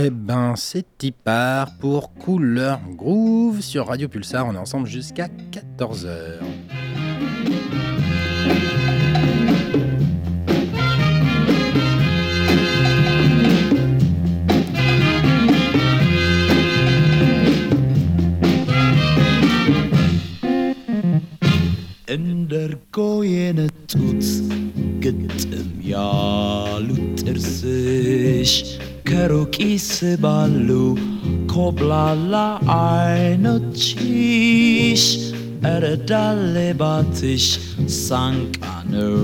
Eh ben, c'est Tipar pour Couleur Groove sur Radio Pulsar. On est ensemble jusqu'à 14h. ከሩቅ ይስባሉ ኮብላላ አይኖችሽ እረዳሌ ባትሽ ሳንቃ ነው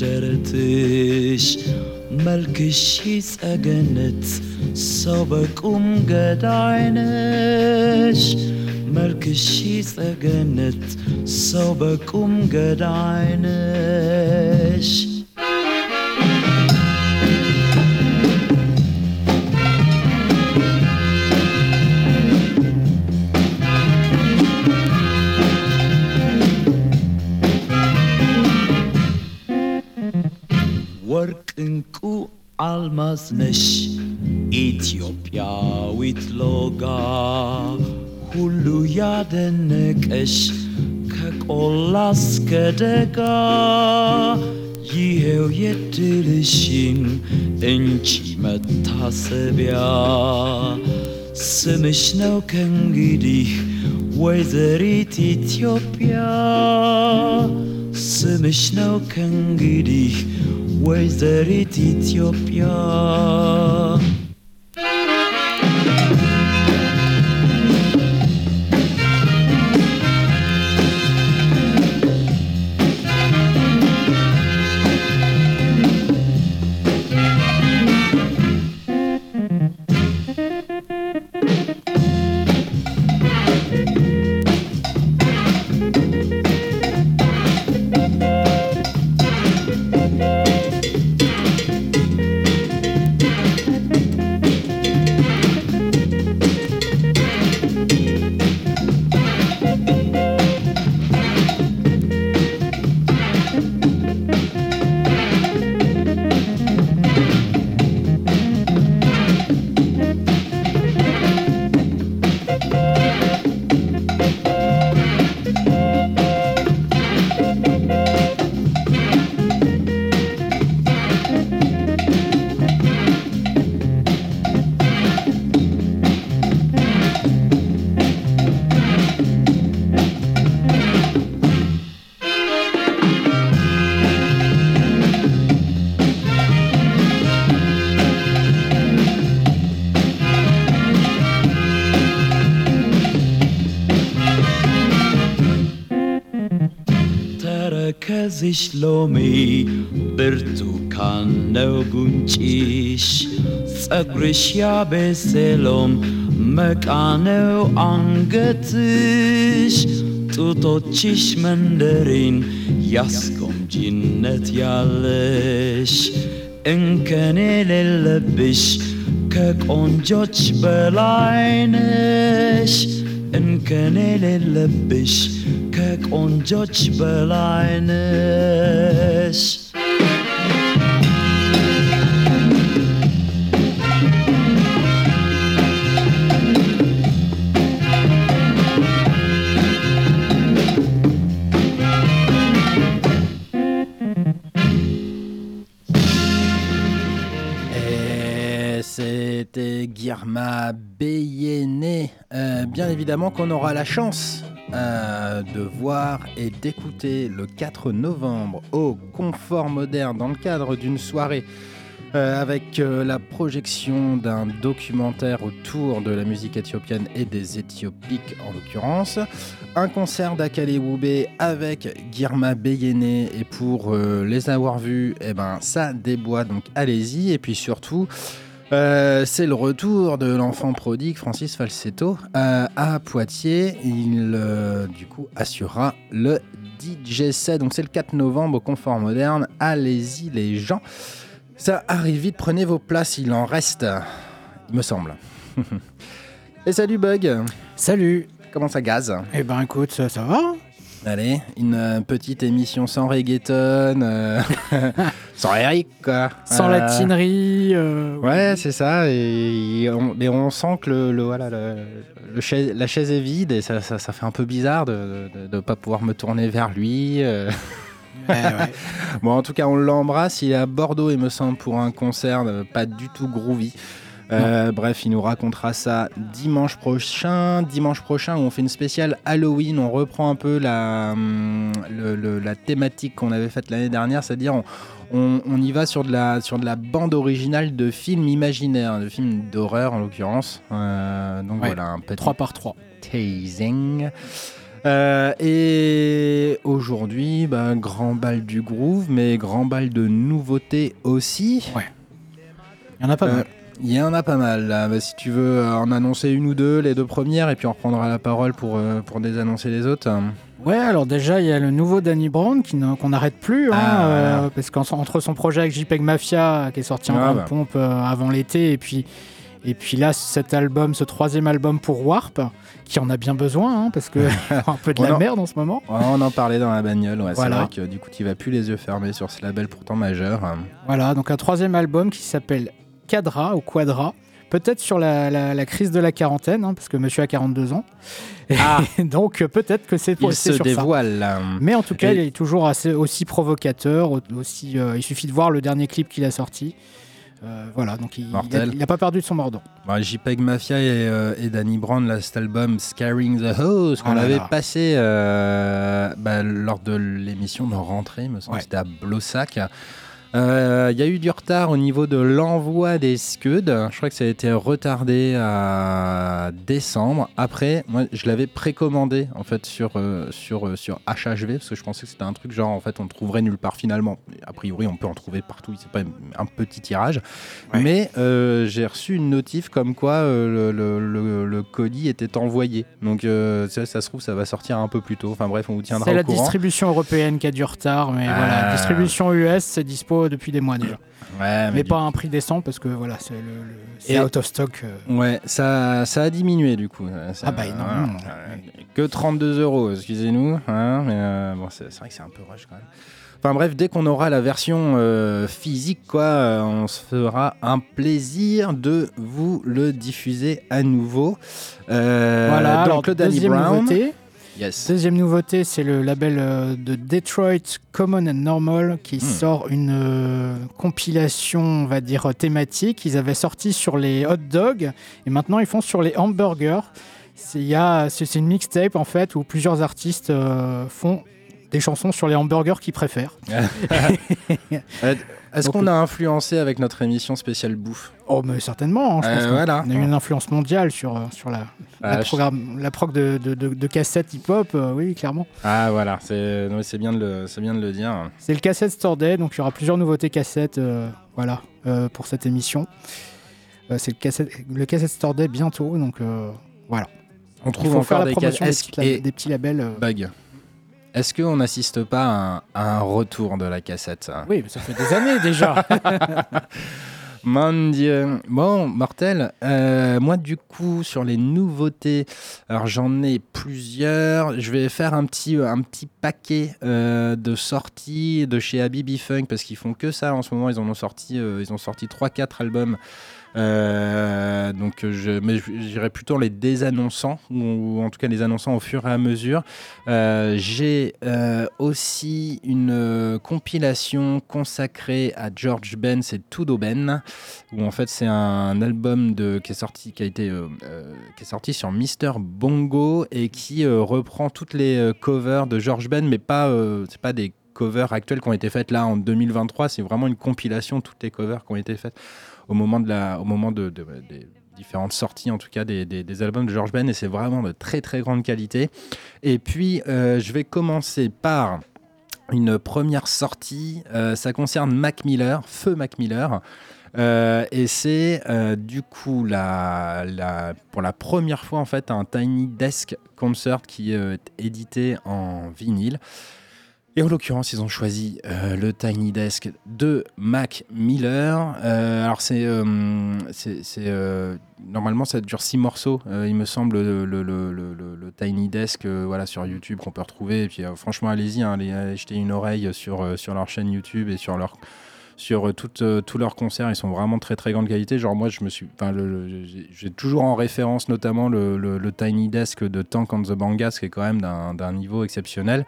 ደረትሽ መልክሽ ጸገነት ሰው በቁም ገዳይነሽ መልክሽ ጸገነት ሰው በቁም ገዳይነሽ እንቁ አልማዝ ነሽ? ኢትዮጵያዊት ሎጋ ሁሉ ያደነቀሽ ከቆላ እስከ ደጋ ይሄው የድልሽን እንጂ መታሰቢያ ስምሽ ነው ከእንግዲህ ወይዘሪት ኢትዮጵያ ስምሽ ነው ከእንግዲህ ወይዘሪት ኢትዮጵያ ተረከዝሽ ሎሚ ብርቱካን ነው ጉንጭሽ ጸጉርሽ ያቤሴሎም መቃ ነው አንገትሽ ጡቶችሽ መንደሪን ያስጎምጂነት ያለሽ እንከን የሌለብሽ ከቆንጆች إن كان للبش كاك أون جوج بلاينش Guirma Béyéné. Euh, bien évidemment qu'on aura la chance euh, de voir et d'écouter le 4 novembre au Confort Moderne dans le cadre d'une soirée euh, avec la projection d'un documentaire autour de la musique éthiopienne et des Éthiopiques en l'occurrence. Un concert d'Akale Woubé avec Girma Beyene et pour les avoir vus, eh ben, ça déboît donc allez-y et puis surtout euh, c'est le retour de l'enfant prodigue Francis Falsetto euh, à Poitiers. Il euh, du coup assurera le DJ set. Donc c'est le 4 novembre au Confort Moderne. Allez-y les gens. Ça arrive vite, prenez vos places, il en reste, il me semble. Et salut Bug, Salut comment ça gaze? Eh ben écoute, ça, ça va Allez, une euh, petite émission sans reggaeton, euh, Sans Eric, quoi. Sans Euh, la tinerie. euh, Ouais, c'est ça. Et on, mais on sent que le, le- voilà, le, le chaise- la chaise est vide et ça, ça, ça fait un peu bizarre de ne pas pouvoir me tourner vers lui. euh. ouais, ouais. Bon, en tout cas, on l'embrasse. Il est à Bordeaux, il me semble, pour un concert pas du tout groovy. Euh, bref, il nous racontera ça dimanche prochain. Dimanche prochain, où on fait une spéciale Halloween. On reprend un peu la, hum, le- le- la thématique qu'on avait faite l'année dernière, c'est-à-dire on, on- on y va sur de, la, sur de la bande originale de films imaginaires, de films d'horreur en l'occurrence. Euh, donc Ouais. voilà, un petit 3 par 3. tasing. Euh, et aujourd'hui, bah, grand bal du groove, mais grand bal de nouveautés aussi. Il y en a pas Euh, mal. Il y en a pas mal là. Bah, si tu veux euh, en annoncer une ou deux, les deux premières, et puis on reprendra la parole pour, euh, pour désannoncer les autres. Ouais, alors déjà, il y a le nouveau Danny Brown qu'on n'arrête plus, hein, Ah, euh, parce qu'entre son projet avec JPEG Mafia, qui est sorti en Ah, grande bah. pompe euh, avant l'été, et puis, et puis là, cet album, ce troisième album pour Warp, qui en a bien besoin, hein, parce que un peu de la en- merde en ce moment. Ouais, on en parlait dans la bagnole. Ouais, Voilà. C'est vrai que du coup, tu vas plus les yeux fermés sur ce label pourtant majeur. Voilà, donc un troisième album qui s'appelle Cadra ou Quadra. Peut-être sur la, la- la crise de la quarantaine, hein, parce que monsieur a 42 ans. Ah. donc euh, peut-être que c'est c'est se sur dévoile. Mais en tout cas, Et- il est toujours assez, aussi provocateur. au- Aussi, euh, il suffit de voir le dernier clip qu'il a sorti. Euh, voilà, donc il n'a pas perdu de son mordant. Bah, JPEG Mafia et, euh, et Danny Brown, là, cet album Scaring the House, qu'on Ah là avait là. passé euh, bah, lors de l'émission de rentrée, me semble, Ouais. c'était à Blossac. Euh, Il y a eu du retard au niveau de l'envoi des scuds. Je crois que ça a été retardé à décembre. Après, moi, je l'avais précommandé en fait sur euh, sur euh, sur HHV parce que je pensais que c'était un truc genre en fait on trouverait nulle part finalement. A priori, on peut en trouver partout. C'est pas un petit tirage. Ouais. Mais euh, j'ai reçu une notif comme quoi euh, le, le- le- le colis était envoyé. Donc euh, ça, ça se trouve, ça va sortir un peu plus tôt. Enfin bref, on vous tiendra C'est au la courant. distribution européenne qui a du retard, mais voilà, distribution US, c'est dispo depuis des mois déjà. Ouais, Mais pas à un prix décent parce que voilà, c'est le, le- c'est Et- out of stock. euh. Ouais, ça, ça a diminué du coup. Euh, ça- Ah bah, énormément. euh, que 32 euros, excusez-nous. hein, mais euh, bon, c'est c'est vrai que c'est un peu rush quand même. Enfin bref, dès qu'on aura la version euh, physique, quoi, euh, on se fera un plaisir de vous le diffuser à nouveau. Euh, voilà, donc alors le Danny Brown. nouveauté. Yes. Deuxième nouveauté, c'est le label euh, de Detroit Common and Normal qui Hmm. sort une euh, compilation, on va dire, thématique. Ils avaient sorti sur les hot dogs et maintenant ils font sur les hamburgers. C'est une mixtape en fait où plusieurs artistes euh, font des chansons sur les hamburgers qu'ils préfèrent. Est-ce Donc, qu'on a influencé avec notre émission spéciale bouffe? Oh, mais certainement. hein, je Euh, pense voilà. On a eu une influence mondiale sur, euh, sur la, la, Ah, je- programme, la prog de, de, de- de cassettes hip-hop. euh, oui, clairement. Ah voilà, c'est bien, de le- bien de le dire. C'est le cassette Store Day, donc il y aura plusieurs nouveautés cassettes euh, voilà, euh, pour cette émission. Euh, c'est le cassette, le cassette Store Day bientôt, donc euh, voilà. On trouve encore des des, petits labels. euh. bug. Est-ce qu'on n'assiste pas à un, à un retour de la cassette ça Oui, mais ça fait des années déjà. Mon Dieu. Bon, mortel. Euh, moi, du coup, sur les nouveautés, alors j'en ai plusieurs. Je vais faire un petit, un petit paquet euh, de sorties de chez Habibi Funk parce qu'ils font que ça en ce moment. Ils en ont sorti, euh, ils ont sorti 3-4 albums. Euh, donc, je, mais j'irai plutôt les désannonçant ou en tout cas les annonçant au fur et à mesure. Euh, J'ai euh, aussi une compilation consacrée à George Ben, c'est Tudo Ben, où en fait c'est un album qui est sorti, qui a été qui est sorti sur Mister Bongo et qui reprend toutes les covers de George Ben, mais pas c'est pas des covers actuelles qui ont été faites là en 2023, c'est vraiment une compilation de toutes les covers qui ont été faites au moment de la, au moment de, différentes sorties en tout cas des, des- albums de George Ben et c'est vraiment de très très grande qualité. Et puis euh, je vais commencer par une première sortie, euh, ça concerne Mac Miller, Feu Mac Miller. Euh, et c'est du coup la, la- pour la première fois en fait un Tiny Desk Concert qui est édité en vinyle. Et en l'occurrence, ils ont choisi euh, le Tiny Desk de Mac Miller. Euh, alors, c'est. euh, normalement, ça dure six morceaux, il me semble, le, Tiny Desk voilà, sur YouTube qu'on peut retrouver. Et puis, franchement, allez-y, hein, allez, allez jeter une oreille sur, sur leur chaîne YouTube et sur leur, sur tous leurs concerts. Ils sont vraiment très très grande qualité. Genre moi, je me suis, j'ai- toujours en référence notamment le, Tiny Desk de Tank on the Bangas, qui est quand même d'un niveau exceptionnel.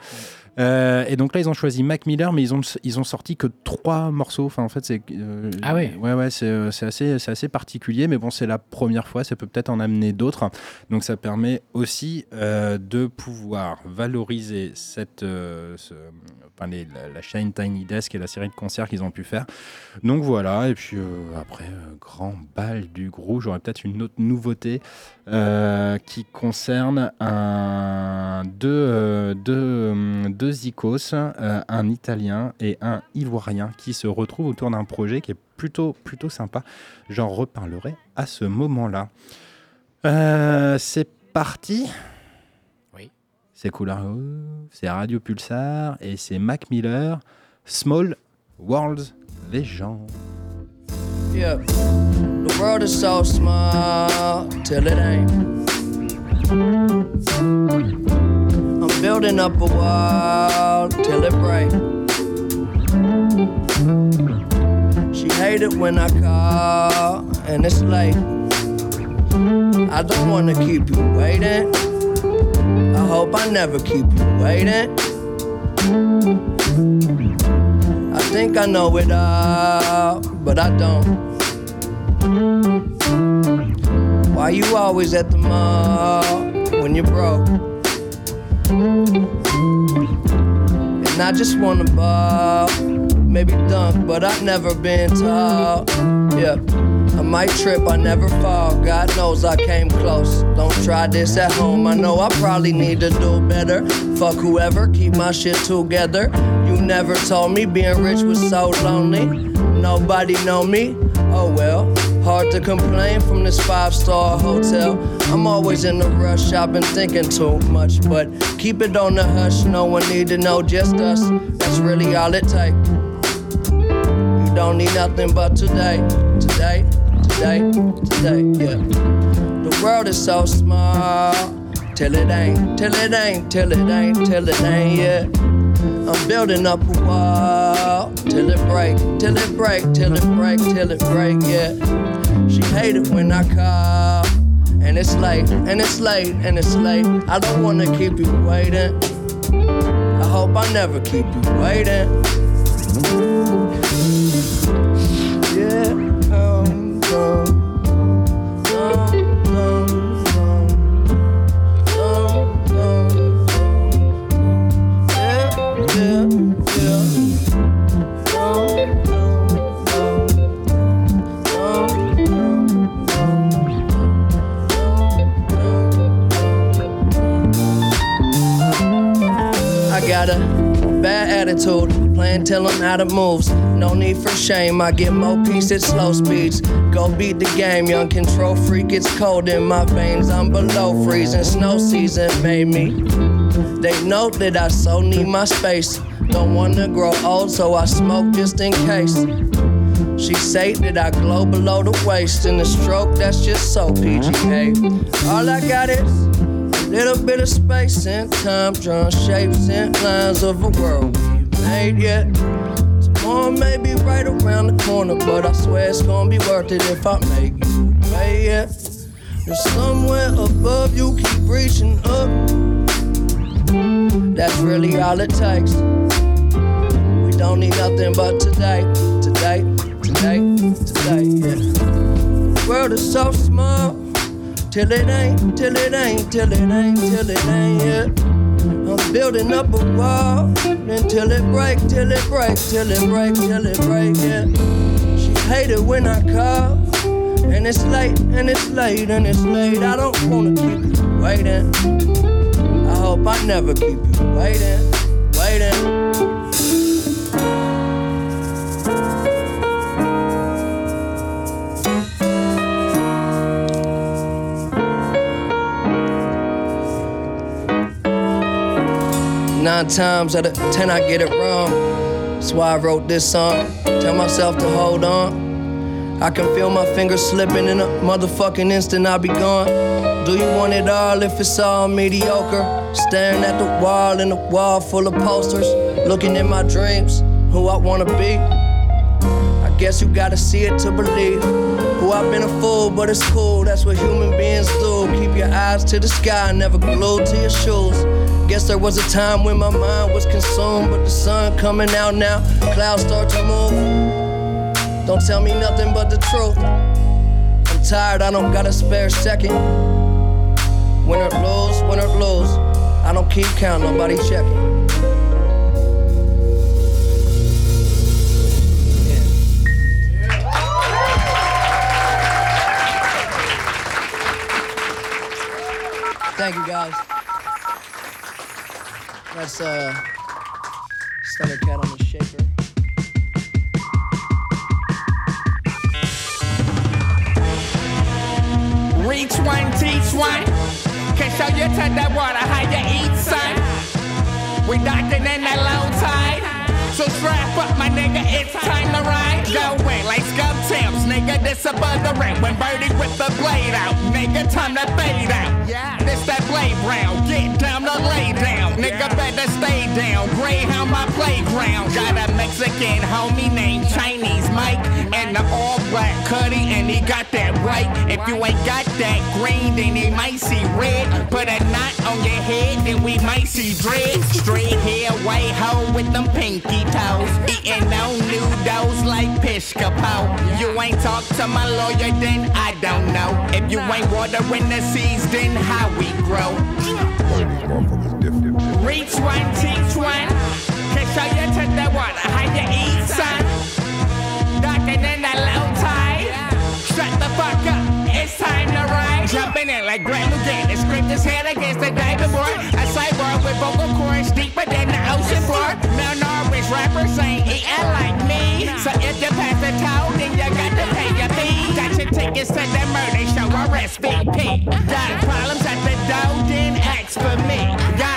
Euh, et donc là, ils ont choisi Mac Miller, mais ils ont, ils ont sorti que trois morceaux. Enfin, en fait, c'est. euh, Ah ouais. Ouais, ouais, c'est euh, c'est assez, c'est assez particulier, mais bon, c'est la première fois, ça peut peut-être en amener d'autres. Donc ça permet aussi euh, de pouvoir valoriser cette, ce- enfin, la, la chaîne Tiny Desk et la série de concerts qu'ils ont pu faire. Donc voilà, et puis euh, après, euh, grand bal du groupe, j'aurais peut-être une autre nouveauté euh, qui concerne deux, deux, deux icos, un italien et un ivoirien qui se retrouvent autour d'un projet qui est plutôt, plutôt sympa. J'en reparlerai à ce moment-là. C'est parti. C'est Couleur, c'est Radio Pulsar et c'est Mac Miller, Small Worlds Legend. Yeah. The world is so small till it ain't. I'm building up a wall till it break. She hate it when I call and it's late. I don't wanna keep you waiting. I hope I never keep you waiting. I think I know it all, but I don't. Why you always at the mall when you're broke? And I just wanna ball, maybe dunk, but I've never been tall. Yeah, I might trip, I never fall. God knows I came close. Don't try this at home. I know I probably need to do better. Fuck whoever, keep my shit together. You never told me being rich was so lonely. Nobody know me. Oh well, hard to complain from this five star hotel. I'm always in a rush, I've been thinking too much. But keep it on the hush, no one need to know, just us. That's really all it takes. Don't need nothing but today, today, today, today, yeah. The world is so small, till it ain't, till it ain't, till it ain't, till it ain't, yeah. I'm building up a wall till it break, till it break, till it break, till it break, yeah. She hate it when I call, and it's late, and it's late, and it's late. I don't wanna keep you waiting. I hope I never keep you waiting. Bad attitude, playing till I'm out of moves. No need for shame, I get more peace at slow speeds. Go beat the game, young control freak. It's cold in my veins, I'm below freezing. Snow season made me. They know that I so need my space. Don't wanna grow old, so I smoke just in case. She say that I glow below the waist, in the stroke that's just so PGA. All I got is a little bit of space and time, drawing shapes and lines of a world made yet. Tomorrow may be right around the corner, but I swear it's gonna be worth it if I make you pay it. There's somewhere above you, keep reaching up. That's really all it takes. We don't need nothing but today, today, today, today, yeah. The world is so small, till it ain't, till it ain't, till it ain't, till it ain't, yeah. Building up a wall, until it break, till it break, till it break, till it break, yeah. She hate it when I call, and it's late, and it's late, and it's late. I don't wanna keep you waiting. I hope I never keep you waiting, waiting. Nine times out of ten, I get it wrong. That's why I wrote this song. Tell myself to hold on. I can feel my fingers slipping in a motherfucking instant, I'll be gone. Do you want it all if it's all mediocre? Staring at the wall in a wall full of posters. Looking at my dreams, who I wanna be. I guess you gotta see it to believe. Who I've been a fool, but it's cool. That's what human beings do. Keep your eyes to the sky, never glued to your shoes. Guess there was a time when my mind was consumed, but the sun coming out now. Clouds start to move. Don't tell me nothing but the truth. I'm tired, I don't got a spare second. Win or lose, win or lose. I don't keep count, nobody checking. Thank you guys. That's uh Stunner Cat on the shaker. Reach one, teach one. Can show you to the water how you eat, son. We docking in that low tide. So strap up, my nigga, it's time to ride. Go in like scum tips, nigga, this above the ring. When Birdie with the blade out, nigga, time to fade out. Yeah, this that blade round. Get down to lay down. Nigga, better stay down. Greyhound, my playground. Got a Mexican homie named Chinese Mike. And the all black cutty, and he got that white. If you ain't got that green, then he might see red. Put a knot on your head, then we might see dread. Straight hair, white hoe with them pinky toes. Eating no noodles like Pishkapo. You ain't talk to my lawyer, then I don't know. If you ain't watering the seeds, then how we grow. Reach one, teach one. Can show you to the water how you eat, son. Docking in that low tide. Shut the fuck up, it's time to ride. Jumping in like Graham again and scrape his head against the diving board. A cyborg with vocal cords deeper than the ocean floor. Malnourished rappers ain't eating like me. So if you pass the toe, then you got to pay your fee. Got your tickets to the murder show or SVP. Got problems at the door, then ask for me. Got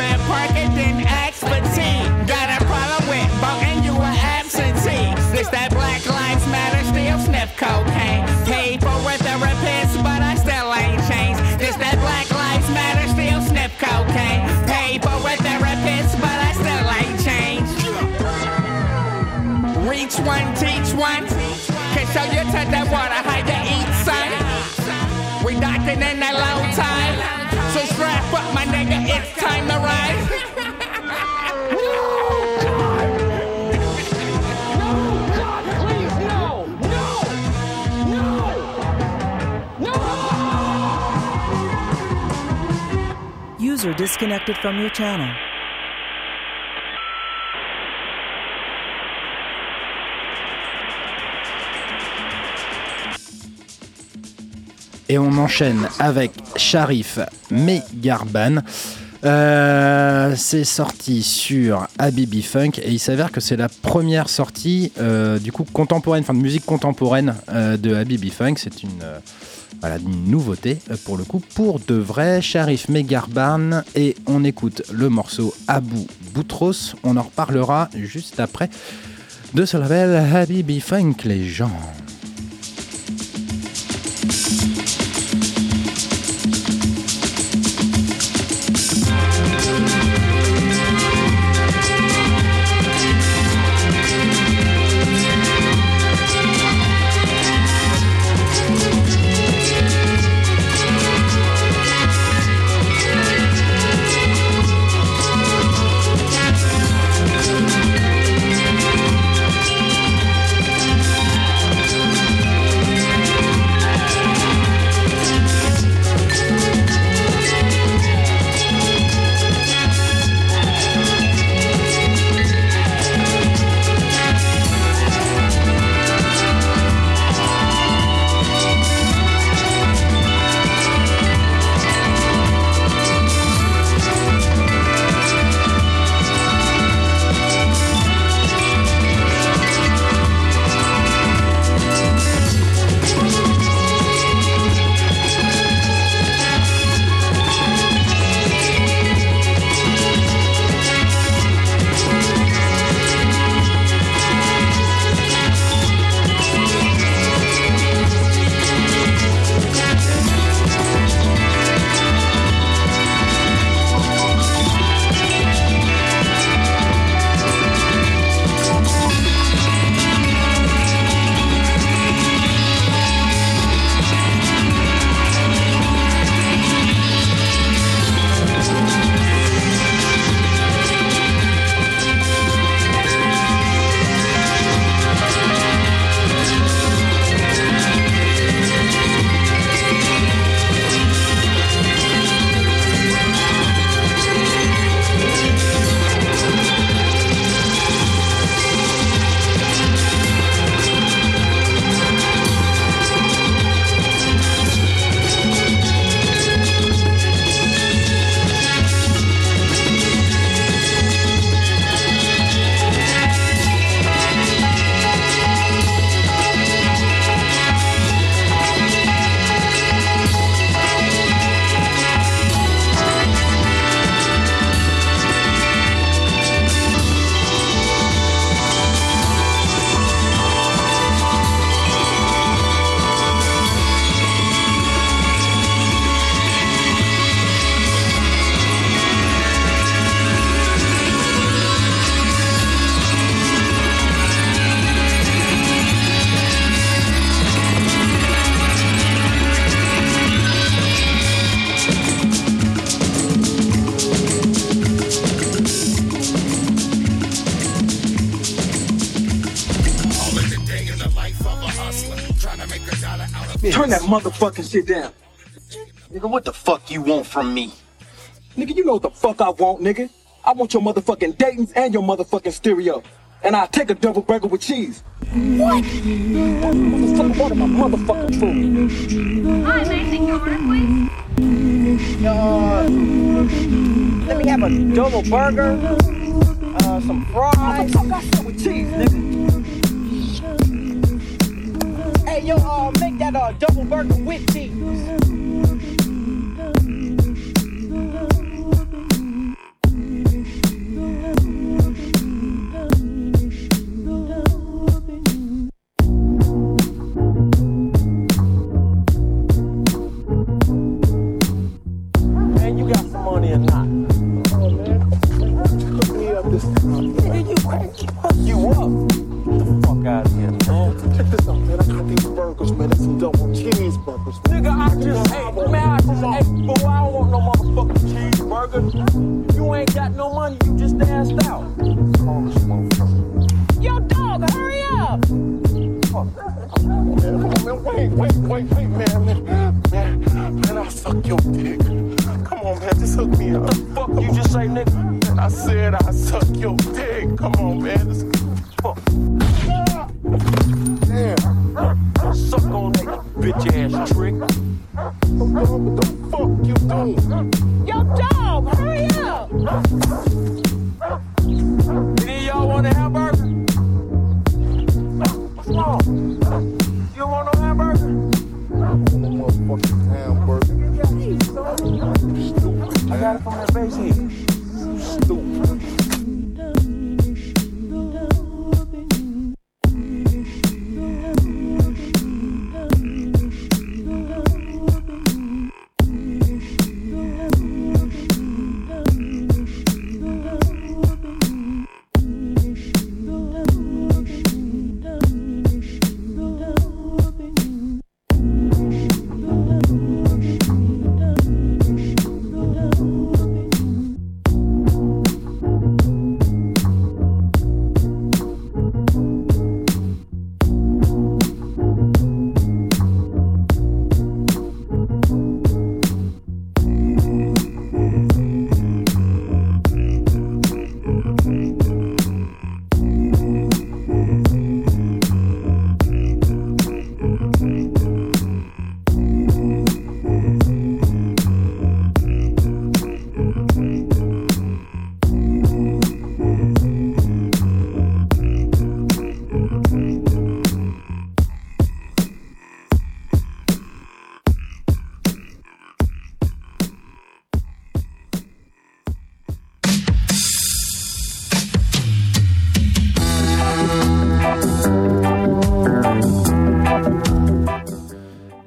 with parking, then ask for T. Got a problem with voting, you an absentee. This that Black Lives Matter, still sniff cocaine. Paid for a therapist, but I still ain't changed. This that Black Lives Matter, still sniff cocaine. Paid for a therapist, but I still ain't changed. Reach one, teach one. Can show you to the water how you eat, son. We docking in that low tide. So strap up, my nigga, it's time to ride. User disconnected from your channel. Et on enchaîne avec Sharif Megarban. Euh, c'est sorti sur Habibi Funk et il s'avère que c'est la première sortie euh, du coup contemporaine, enfin de musique contemporaine euh, de Habibi Funk. C'est une, nouveauté pour le coup, pour de vrai. Sharif Megarban et on écoute le morceau Abu Boutros. On en reparlera juste après de ce label Habibi Funk, les gens. Motherfucking shit down. Nigga, what the fuck you want from me? Nigga, you know what the fuck I want, nigga. I want your motherfucking Dayton's and your motherfucking stereo. And I'll take a double burger with cheese. What? Motherfucker, what am I motherfucking food? Hi, Mason, can order, please? Uh, let me have a double burger, uh, some fries. Motherfucker, I said with cheese, nigga. Yo, uh, make that uh, double burger with cheese.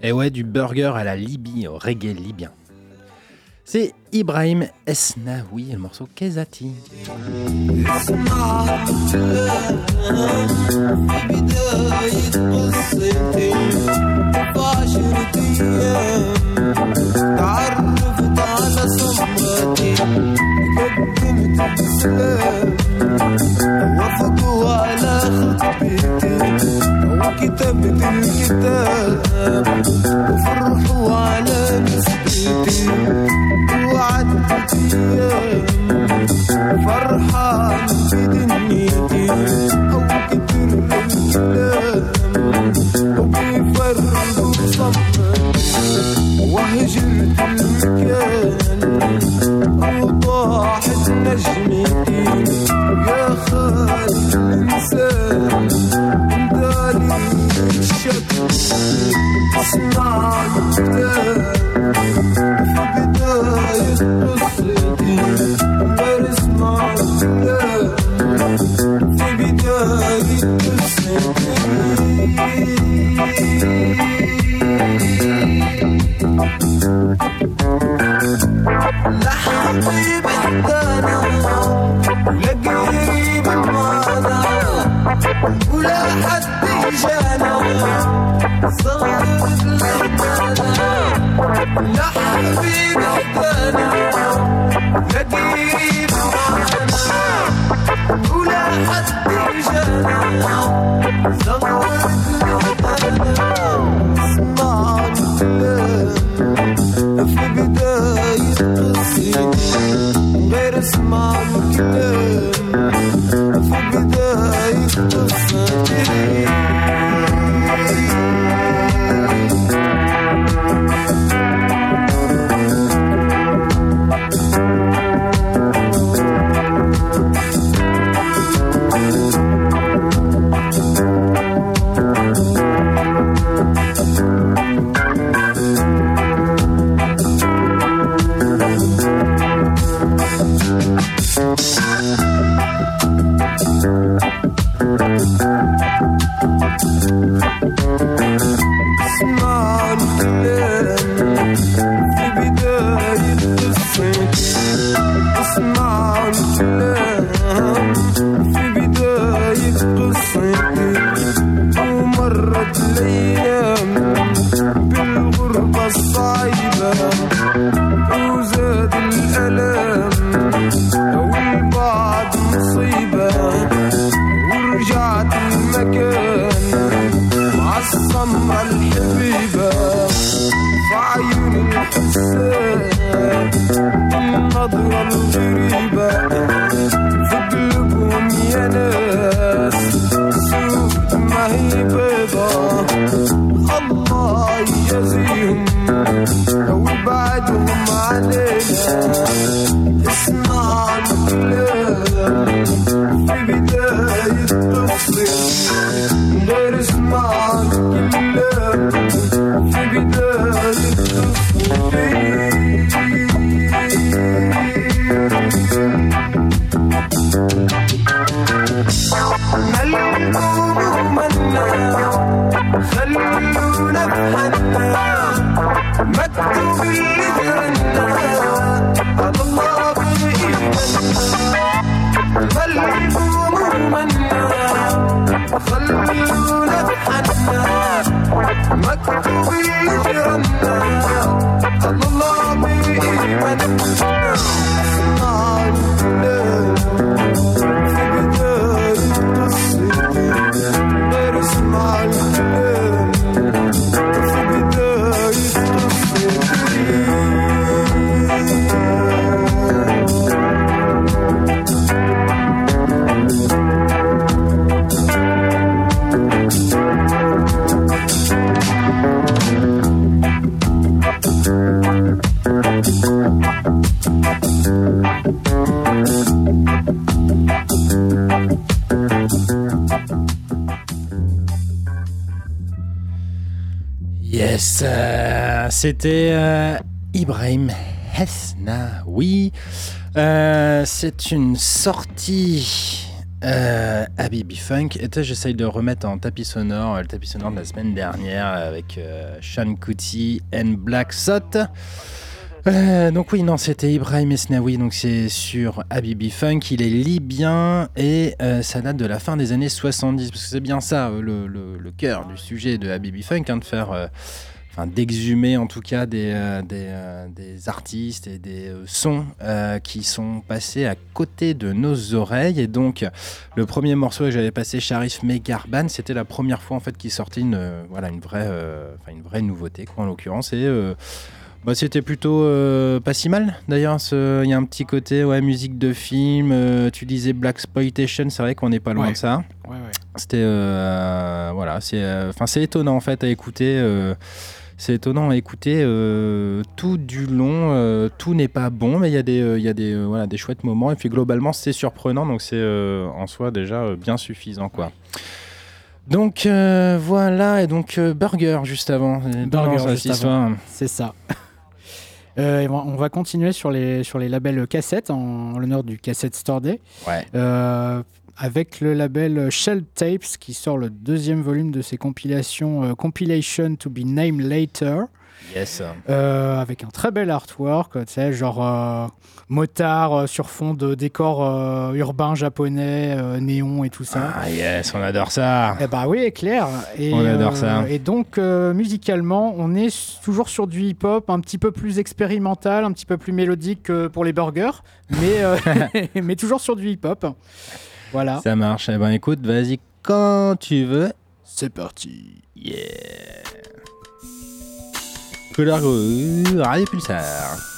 Et ouais, du burger à la Libye, au reggae libyen. C'est Ibrahim Esnaoui le morceau Kezati. كتابة الكتاب وفرحوا على مسكتي وعدت أيام فرحة عندي دنيتي Asla yoktu Yes, euh, c'était euh, Ibrahim Hesna, oui. Euh, c'est une sortie euh, Habibi Funk. Et j'essaye de remettre en tapis sonore le tapis sonore de la semaine dernière avec Sean Kuti and Black Sot. Euh, donc oui, non, c'était Ibrahim Esnaoui, donc c'est sur Habibi Funk, il est libyen et euh, ça date de la fin des années 70, parce que c'est bien ça euh, le, cœur du sujet de Habibi Funk, hein, de faire, d'exhumer en tout cas des, des, artistes et des sons qui sont passés à côté de nos oreilles. Et donc le premier morceau que j'avais passé, Sharif Megarban, c'était la première fois en fait qu'il sortait une, voilà, une, vraie, une vraie nouveauté quoi, en l'occurrence. Et bah, c'était plutôt euh, pas si mal d'ailleurs. Il y a un petit côté ouais, musique de film. euh, tu disais Black Exploitation, c'est vrai qu'on n'est pas loin Ouais. de ça. Ouais. C'était euh, voilà, c'est euh, enfin c'est étonnant en fait à écouter. c'est étonnant à écouter tout du long. tout n'est pas bon, mais il y a des il y a des voilà des chouettes moments. Et puis globalement c'est surprenant, donc c'est en soi déjà bien suffisant quoi. Donc euh, voilà et donc euh, Burger juste avant. Burger, juste avant. C'est ça. Euh, et on va- on va continuer sur les, sur les labels cassettes en l'honneur du Cassette Store Day. Ouais. Euh, avec le label Shell Tapes qui sort le deuxième volume de ses compilations euh, Compilation to be Named Later. Yes. Euh, avec un très bel artwork, tu sais, genre euh, motard euh, sur fond de décors euh, urbains japonais, néon et tout ça. Ah yes, on adore ça. Eh bah oui, clair. Et, On adore ça. Et donc, musicalement, on est toujours sur du hip-hop un petit peu plus expérimental, un petit peu plus mélodique que pour les burgers, mais, mais toujours sur du hip-hop. Voilà. Ça marche. Eh ben écoute, vas-y quand tu veux. C'est parti. Yeah. Couleur rouge, Radio Pulsar.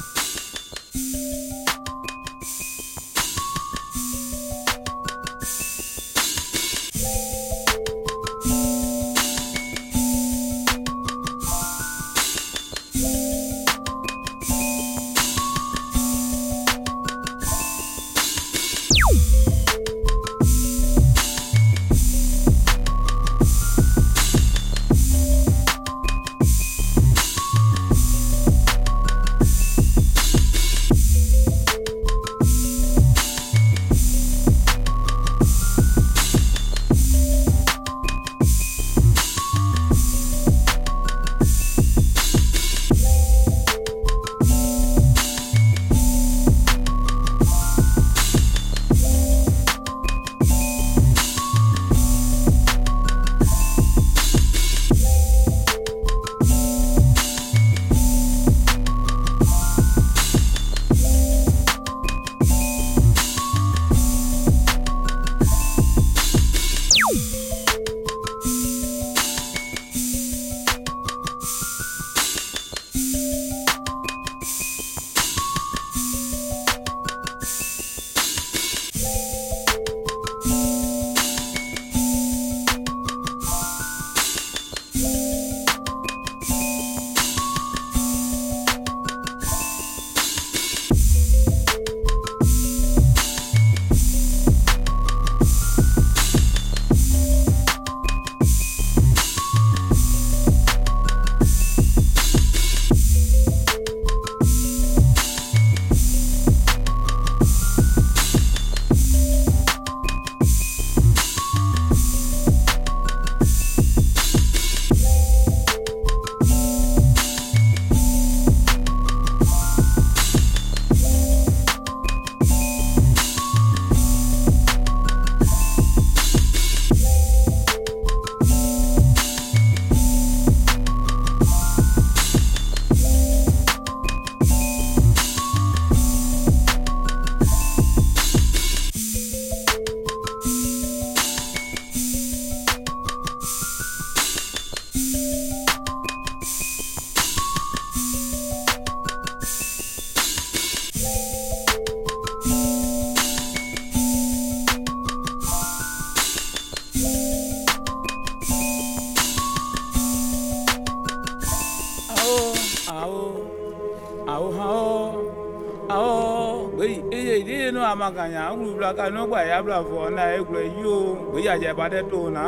bla ka nɔgba ya bla vɔ na egblɔ yiwo gbeyadze ba ɖe to na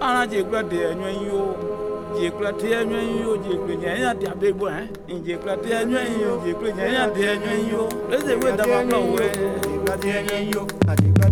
ana dze kple de enyɔe yiwo dze kple te enyɔe yiwo dze kple nye nya de abe gbɔ ɛ dze kple te enyɔe yiwo dze kple nye nya de enyɔe yiwo eze we dama kple wɔɛ dze kple te enyɔe yiwo.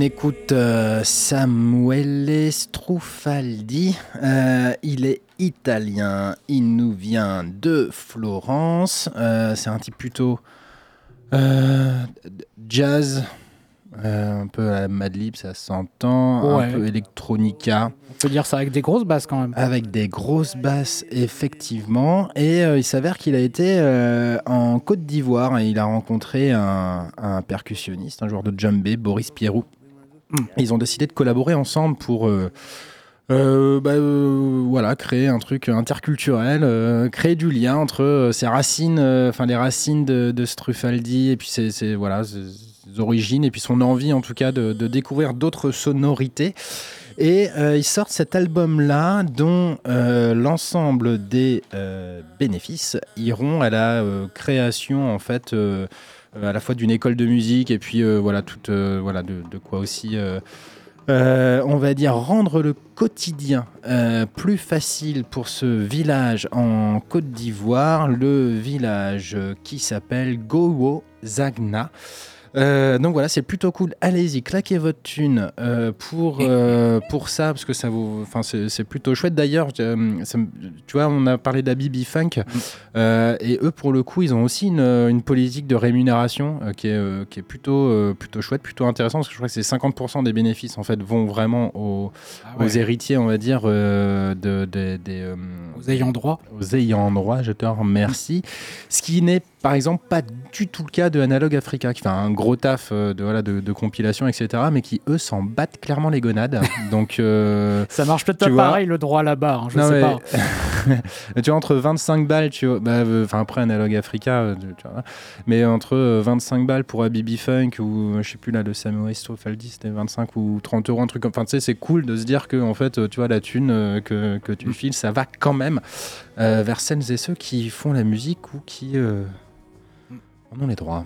On écoute euh, Samuele Strufaldi. Euh, il est italien. Il nous vient de Florence. Euh, c'est un type plutôt euh, jazz. un peu à la Madlib, ça s'entend. Ouais. Un peu electronica. On peut dire ça avec des grosses basses quand même. Avec des grosses basses, effectivement. Et il s'avère qu'il a été en Côte d'Ivoire et il a rencontré un, un percussionniste, un joueur de djembé, Boris Pierrot. Ils ont décidé de collaborer ensemble pour euh, euh, bah, euh, voilà, créer un truc interculturel, créer du lien entre ses racines, enfin les racines de, de Strufaldi et puis ses, voilà, origines et puis son envie en tout cas de, découvrir d'autres sonorités. Et ils sortent cet album-là dont l'ensemble des bénéfices iront à la création en fait à la fois d'une école de musique et puis euh, voilà toute euh, voilà de, quoi aussi euh, euh, on va dire rendre le quotidien euh, plus facile pour ce village en Côte d'Ivoire, le village euh, qui s'appelle Gowo Zagna. Euh, donc voilà, c'est plutôt cool. Allez-y, claquez votre thune euh, pour, euh, pour ça, parce que ça vous, enfin, c'est plutôt chouette. D'ailleurs, tu vois, on a parlé d'Abibi Funk, euh, et eux, pour le coup, ils ont aussi une, une politique de rémunération qui, est, qui est plutôt, plutôt chouette, plutôt intéressante, parce que je crois que c'est 50% des bénéfices en fait vont vraiment aux, ouais. aux héritiers, on va dire, de, de- des, Aux ayants droit. aux ayants droit, je te remercie. Ce qui n'est par exemple pas du tout le cas de Analog Africa, qui fait un gros taf euh, de, voilà, de, de compilation, etc., mais qui eux s'en battent clairement les gonades. Donc, euh, Ça marche peut-être pas vois. pareil le droit là-bas, hein, je non, sais mais- pas. tu vois, entre 25 balles, tu vois, bah, euh, enfin après Analog Africa, euh, tu, vois, mais entre euh, 25 balles pour Abibi Funk ou je sais plus là, le Samuel Strofaldi, c'était 25 ou 30 euros, un truc comme. Enfin, tu sais, c'est cool de se dire que en fait, tu vois, la thune que, que tu files, ça va quand même euh, vers celles et ceux qui font la musique ou qui euh, en ont les droits.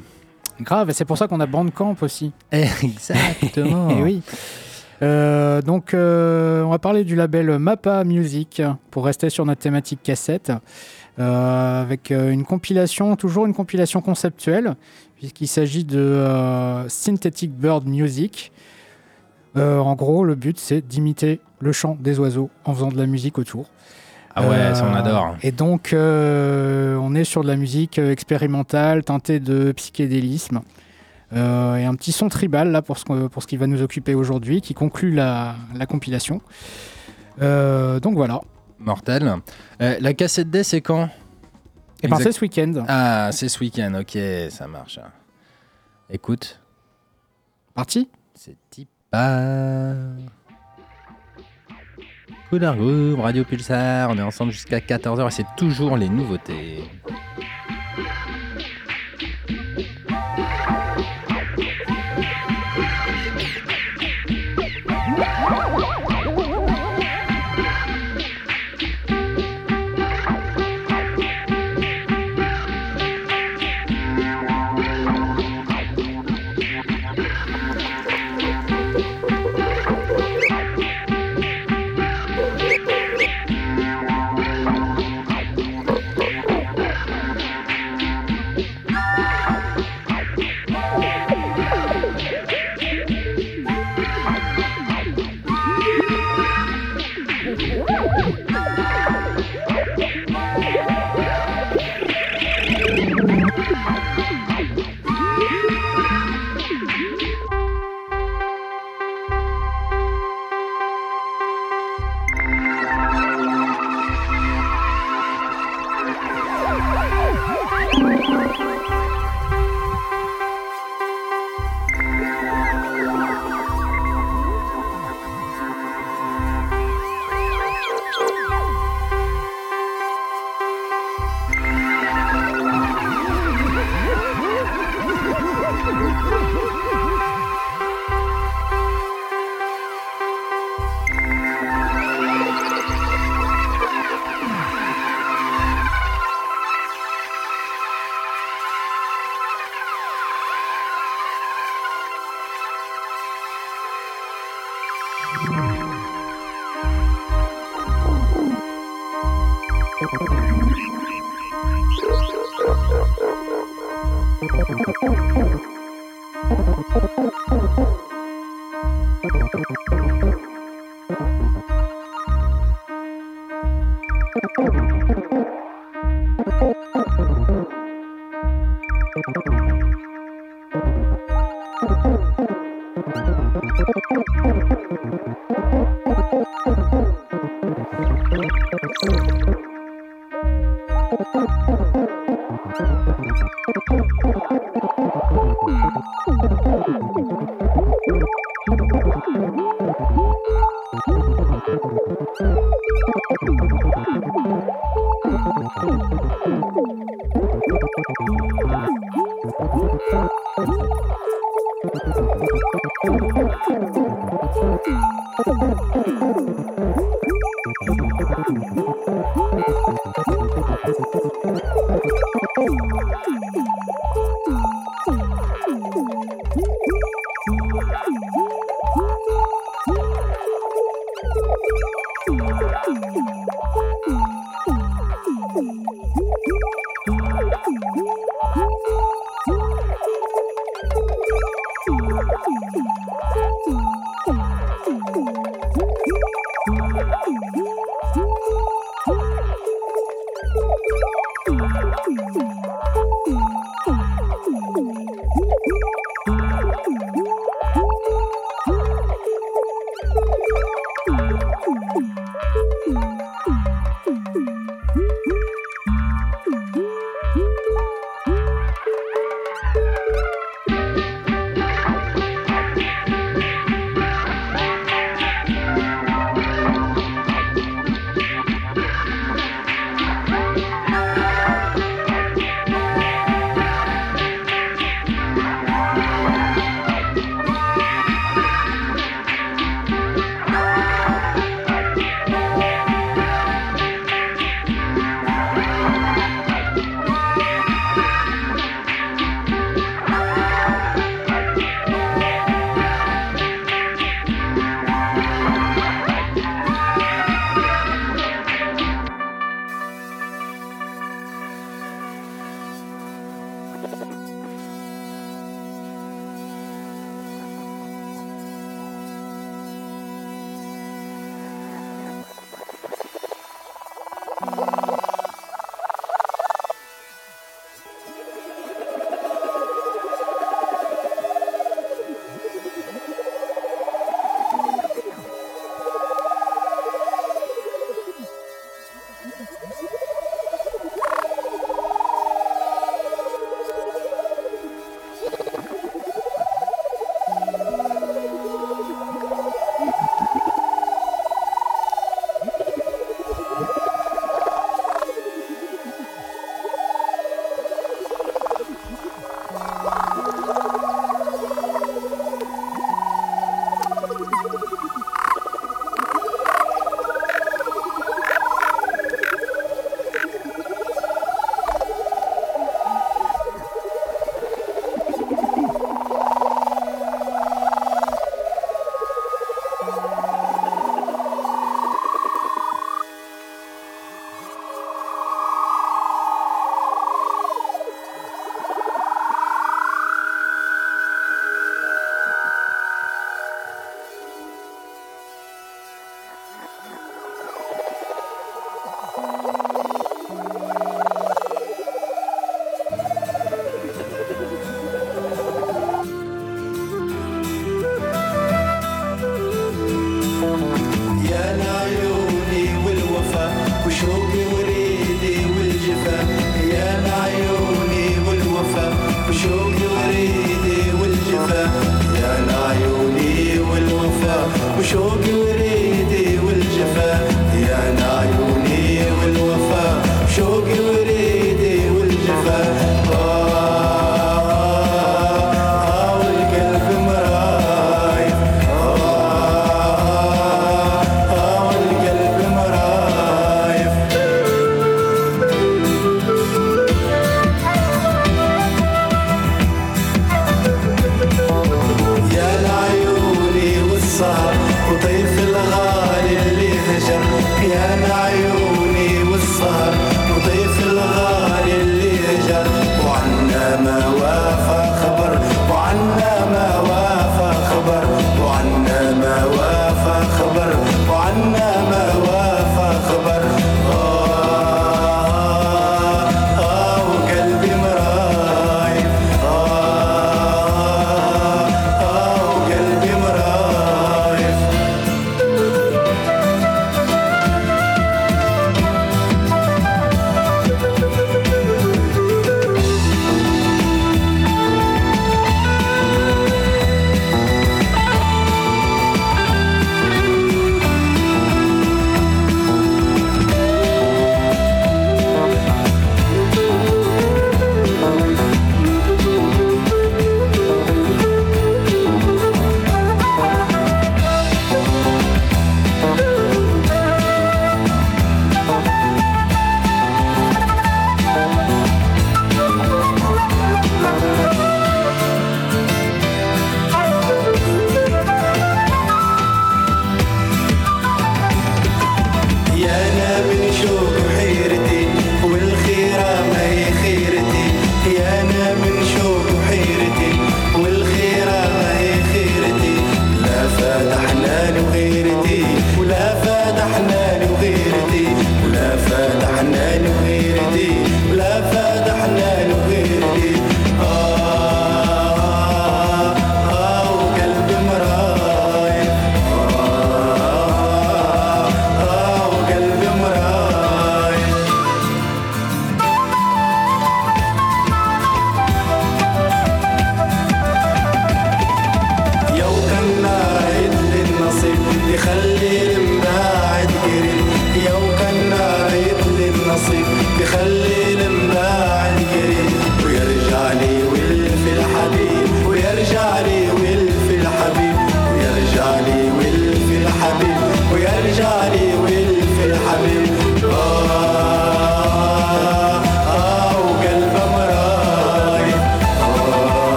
Grave, et c'est pour ça qu'on a Bandcamp aussi. Exactement. Eh oui. Euh, donc, euh, on va parler du label Mappa Music pour rester sur notre thématique cassette, euh, avec une compilation, toujours une compilation conceptuelle, puisqu'il s'agit de Synthetic Bird Music. En gros, le but c'est d'imiter le chant des oiseaux en faisant de la musique autour. Ah ouais, ça on Euh, adore. Et donc, euh, on est sur de la musique euh, expérimentale, teintée de psychédélisme. Euh, et un petit son tribal là pour ce, qu'on- pour ce qui va nous occuper aujourd'hui, qui conclut la, la compilation. Euh, donc voilà. Mortel. Euh, la cassette D, c'est quand Et ben Exact- c'est ce week-end. Ah, c'est ce week-end, ok, ça marche. Écoute. Parti C'est Tipa. Groove, Radio Pulsar, on est ensemble jusqu'à 14h et c'est toujours les nouveautés.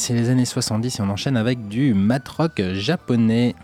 C'est les années 70 et on enchaîne avec du mat rock japonais.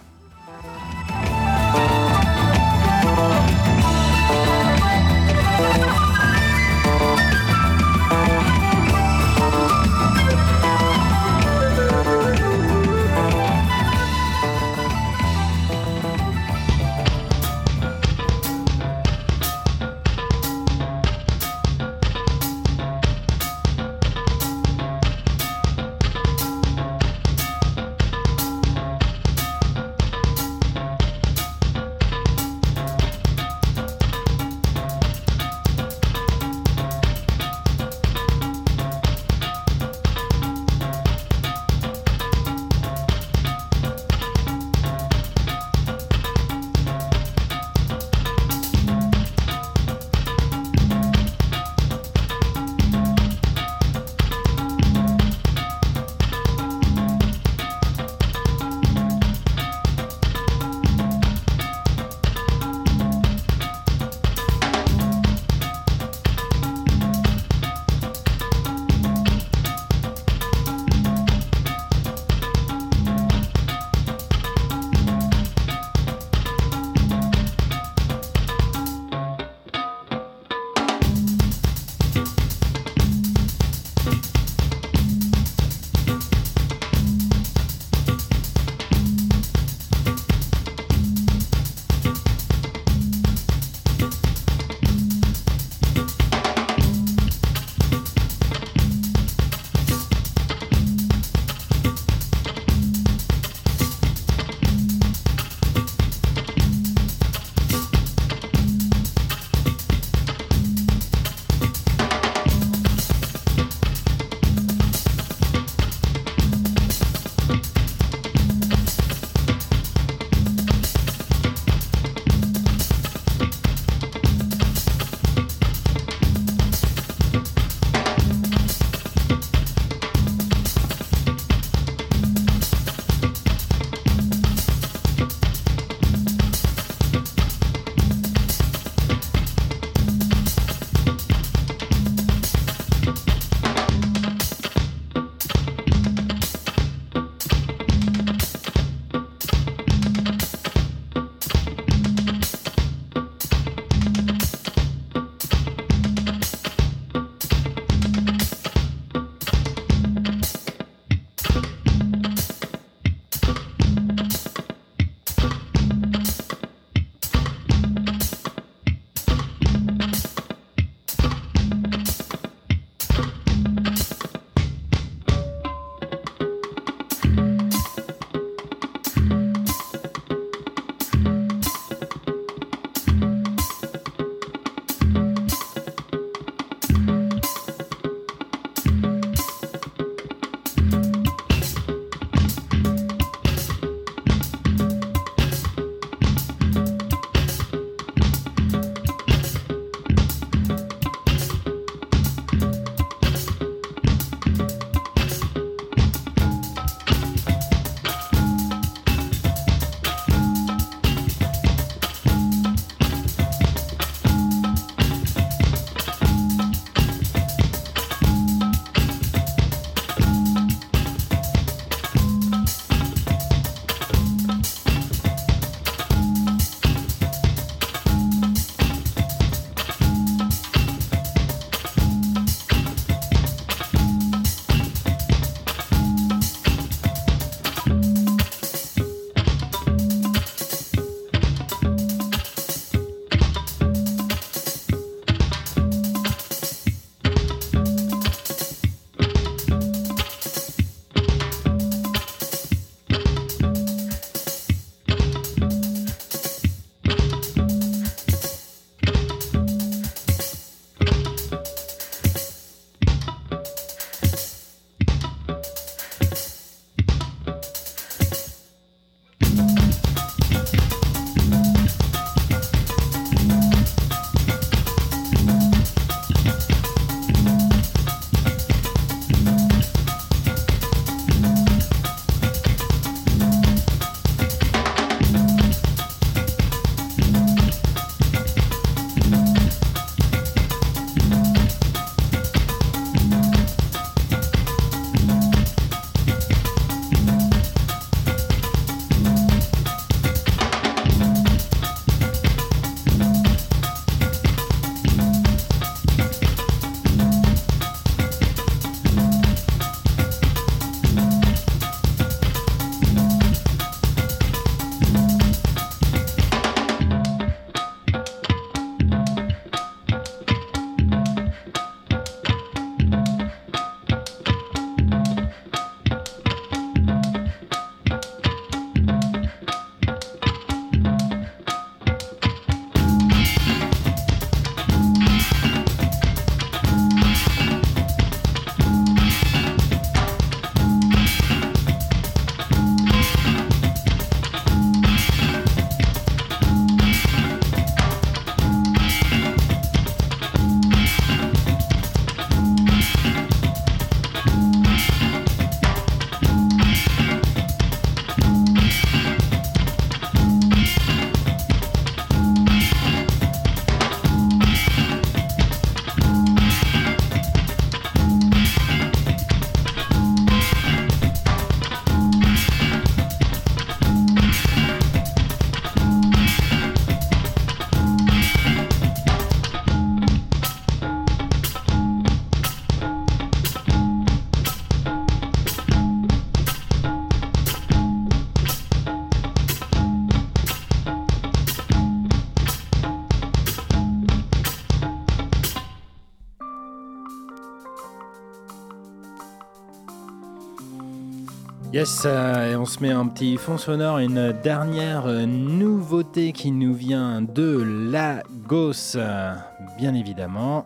Yes, euh, et on se met un petit fond sonore, une dernière euh, nouveauté qui nous vient de Lagos, euh, bien évidemment.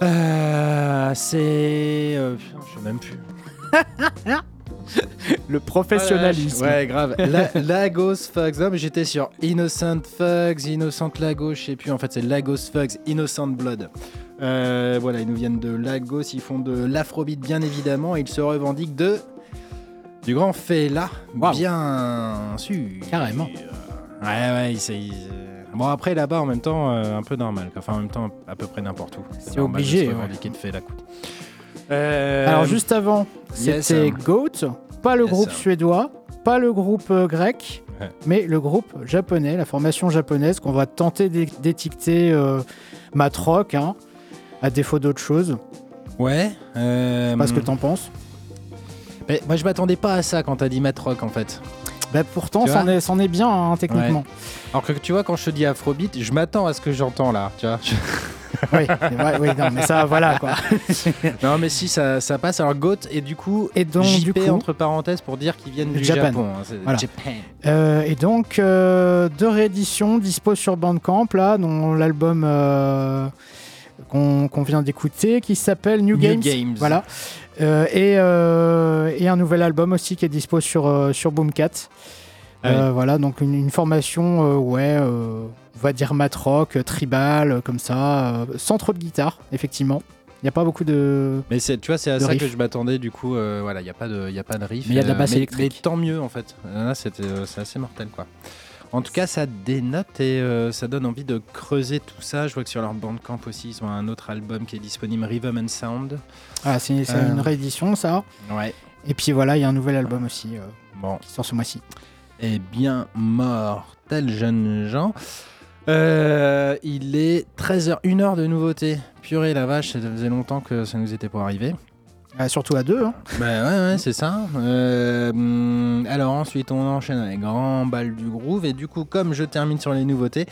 Euh, c'est. euh, je sais même plus. Le professionnalisme. Ouais, grave. La- Lagos Fugs. Non, mais j'étais sur Innocent Fugs, Innocent Lagos, je sais plus. En fait, c'est Lagos Fugs, Innocent Blood. Euh, voilà, ils nous viennent de Lagos, ils font de l'afrobeat, bien évidemment, et ils se revendiquent de. Du grand fait là, bien sûr. Carrément. Ouais, ouais, Bon, après, là-bas, en même temps, euh, un peu normal. Enfin, en même temps, à peu près n'importe où. C'est obligé, ouais. fait. Euh, Alors juste avant, yes, c'était um, Goat, pas le yes, groupe um. suédois, pas le groupe euh, grec, Ouais. mais le groupe japonais, la formation japonaise qu'on va tenter d'é- d'étiqueter euh, mat rock, hein, à défaut d'autre chose. Ouais. Pas ce que t'en penses. Mais moi, je m'attendais pas à ça quand t'as dit Matt Rock, en fait. Bah pourtant, c'en est, c'en est bien hein, techniquement. Alors que tu vois, quand je te dis Afrobeat, je m'attends à ce que j'entends là. Tu vois oui, oui, non, mais ça, voilà quoi. non, mais si, ça, ça passe. Alors, Goat, et du coup, Et donc, JP du coup, entre parenthèses pour dire qu'ils viennent du Japan. Japon. hein, Voilà. Japan. Euh, et donc, euh, deux rééditions dispo sur Bandcamp, là, dont l'album euh, qu'on qu'on vient d'écouter, qui s'appelle New, New Games. Games. Voilà. Euh, et, euh, et un nouvel album aussi qui est dispo sur, euh, sur Boomcat. Ah Euh, Voilà, donc une, une formation, euh, ouais, euh, on va dire mat rock, tribal, comme ça, euh, sans trop de guitare, effectivement. Il n'y a pas beaucoup de. Mais c'est- tu vois, c'est à ça riff. que je m'attendais. Du coup, euh, voilà, il n'y a, pas de- y a pas de riff. Mais il y a de la basse électrique. Mais tant mieux, en fait. Là, c'était, euh, c'est assez mortel, quoi. En tout cas, ça dénote et euh, ça donne envie de creuser tout ça. Je vois que sur leur bandcamp aussi, ils ont un autre album qui est disponible, Rhythm and Sound. Ah, c'est c'est Euh. une réédition, ça. Ouais. Et puis voilà, il y a un nouvel album aussi euh, Bon. qui sort ce mois-ci. Eh bien, mortel, jeunes gens. Euh, il est 13h, 1 heure de nouveauté. Purée la vache, ça faisait longtemps que ça nous était pas arrivé. Ah, surtout à deux. hein. Bah ouais, ouais, c'est ça. Euh, alors ensuite, on enchaîne avec grand bal du groove. Et du coup, comme je termine sur les nouveautés,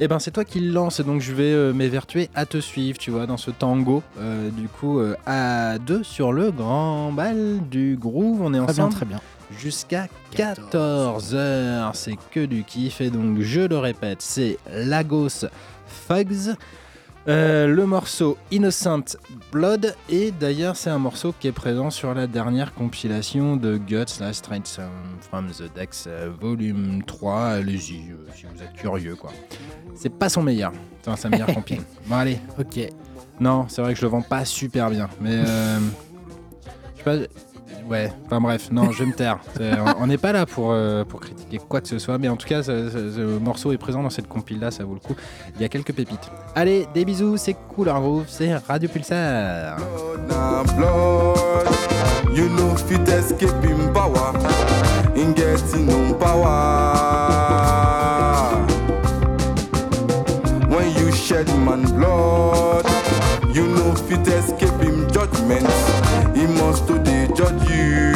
eh ben c'est toi qui le lance. Et donc je vais euh, m'évertuer à te suivre, tu vois, dans ce tango. Euh, du coup, à deux sur le grand bal du groove. On est Très bien, ensemble très bien. jusqu'à 14h. C'est que du kiff. Et donc, je le répète, c'est Lagos Fugs. Euh, le morceau Innocent Blood et d'ailleurs c'est un morceau qui est présent sur la dernière compilation de Guts Last Straight from the Dex euh, volume 3 allez-y euh, si vous êtes curieux quoi. C'est pas son meilleur. Enfin sa meilleure compile bon allez. Ok. non c'est vrai que je le vends pas super bien mais euh, je sais pas Ouais, enfin bref, non, je vais me taire. C'est- on- n'est pas là pour, euh, pour critiquer quoi que ce soit, mais en tout cas, ce, ce- ce morceau est présent dans cette compile-là, ça vaut le coup. Il y a quelques pépites. Allez, des bisous, c'est cool, en groove, c'est Radio Pulsar. When you shed man blood, you know fit must to dey judge you.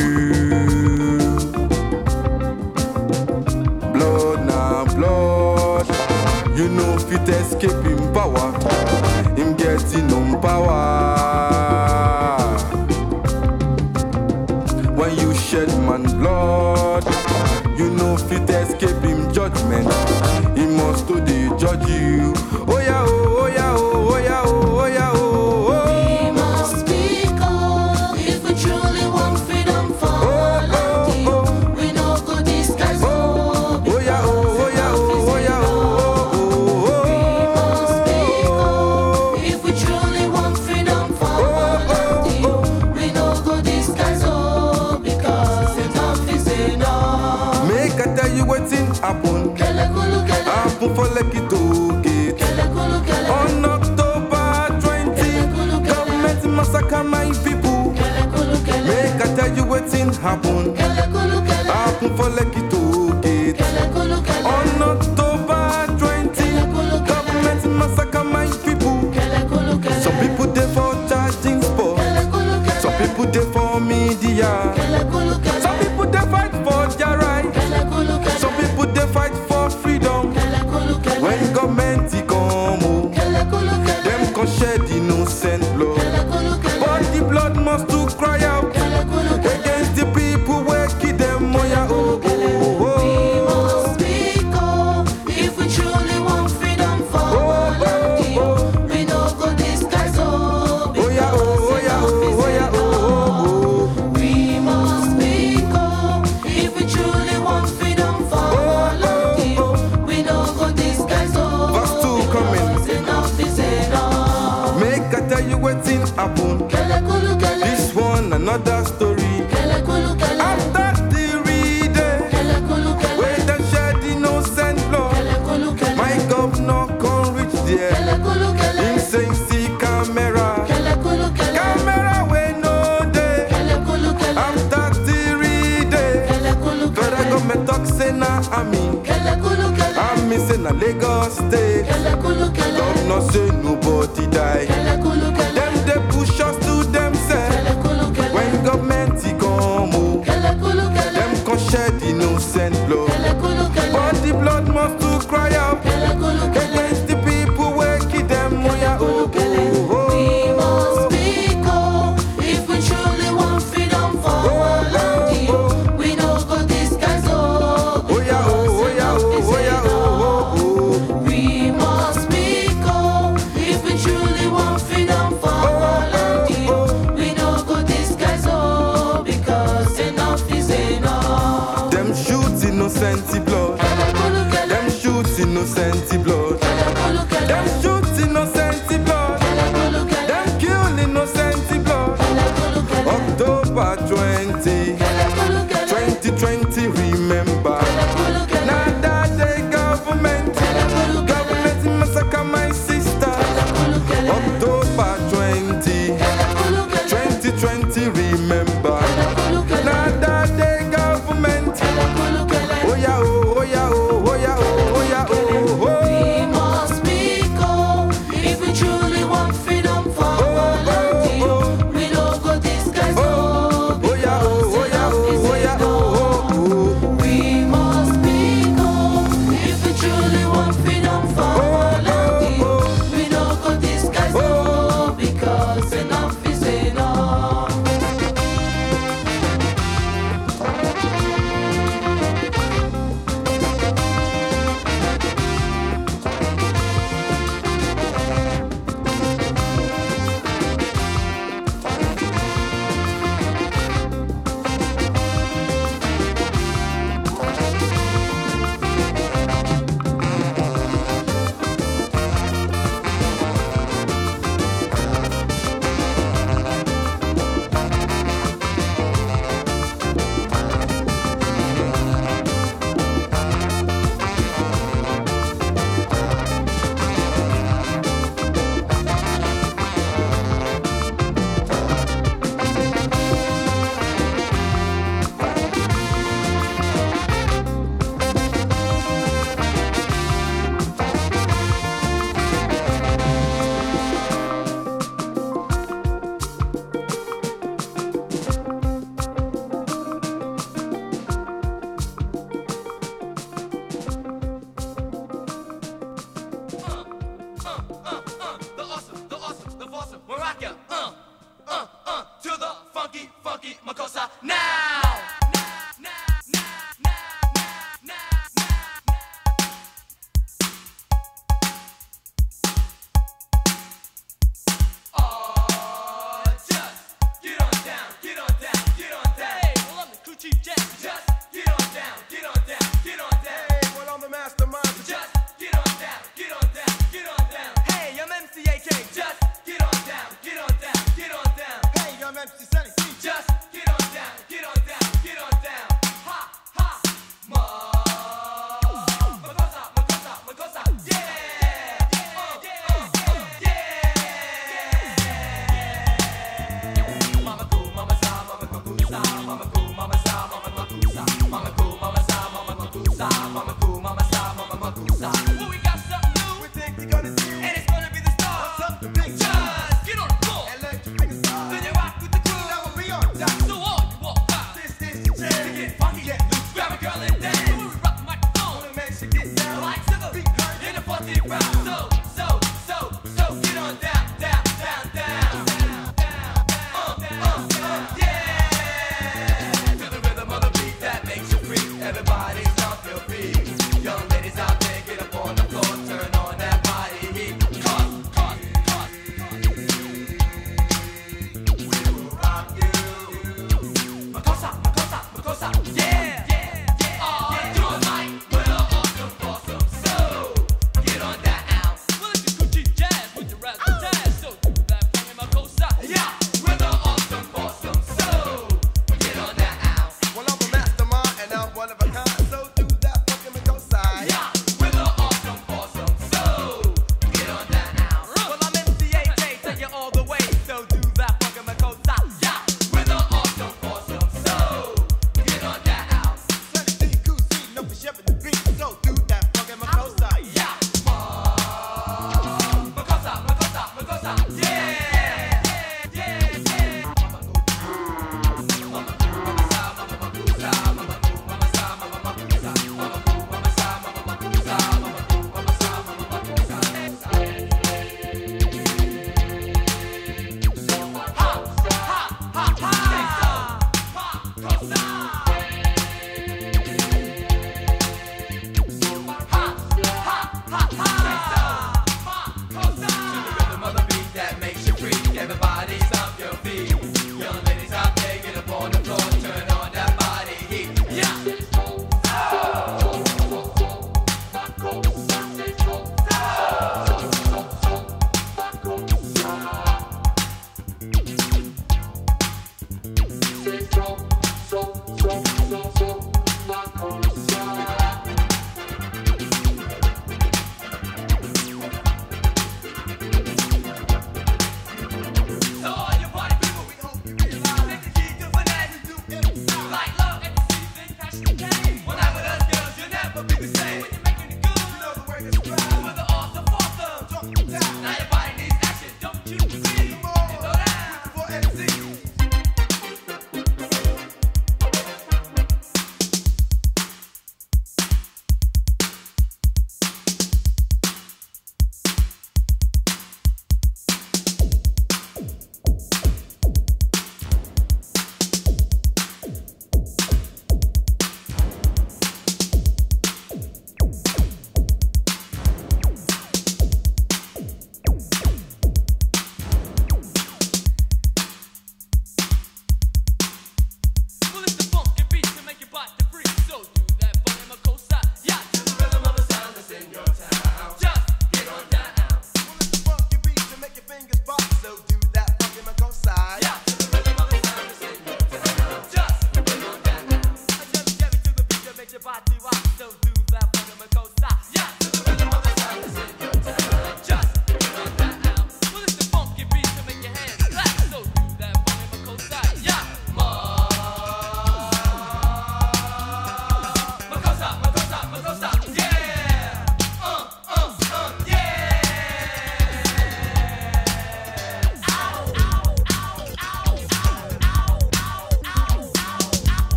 Blood na blood. You know fit escape him power. Him getting no power. When you shed man blood, you know fit escape him judgment. He must to dey judge you. Oh yeah, oh, oh yeah, oh, oh yeah, oh, oh yeah, things happen. Governor say nobody die.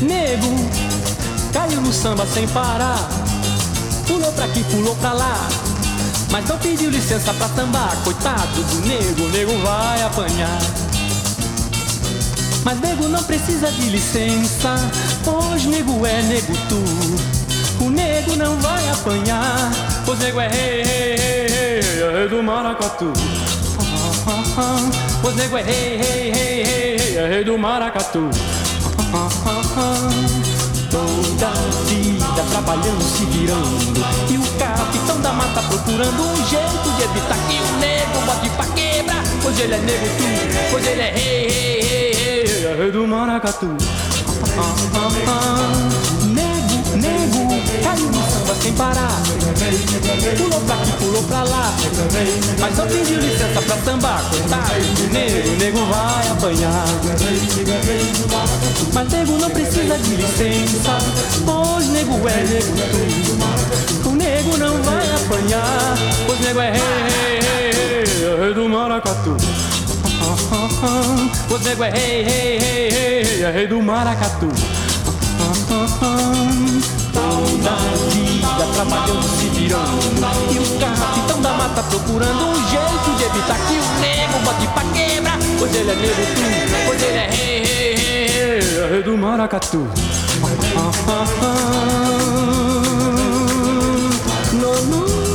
Nego caiu no samba sem parar, pulou pra aqui, pulou pra lá. Mas não pediu licença pra tambar, coitado do nego, nego vai apanhar. Mas nego não precisa de licença, pois nego é nego tu. O nego não vai apanhar, pois nego é rei, rei, rei, é rei do maracatu. Pois nego é rei, rei, rei, rei, é rei do maracatu. Toda vida trabalhando, se virando E o capitão da mata procurando um jeito de evitar que o nego bote pra quebrar Pois ele é nego tu, pois ele é rei, rei, rei, rei É rei do maracatu Nego, nego, caiu no samba sem parar. Pulou pra aqui, pulou pra lá. Mas não pediu licença pra sambar Coitado do nego, o nego vai apanhar. Mas nego não precisa de licença Pois nego é nego. Tu O nego não vai apanhar Pois nego é rei, rei, rei, rei do maracatu. Pois nego é rei, rei, rei, rei rei do maracatu Toda vida trabalhando, se virando. E o capitão da mata procurando um jeito de evitar que o nego bote pra quebra. Pois ele é nego tu, pois ele é rei, rei, rei, rei. Do maracatu. No, no.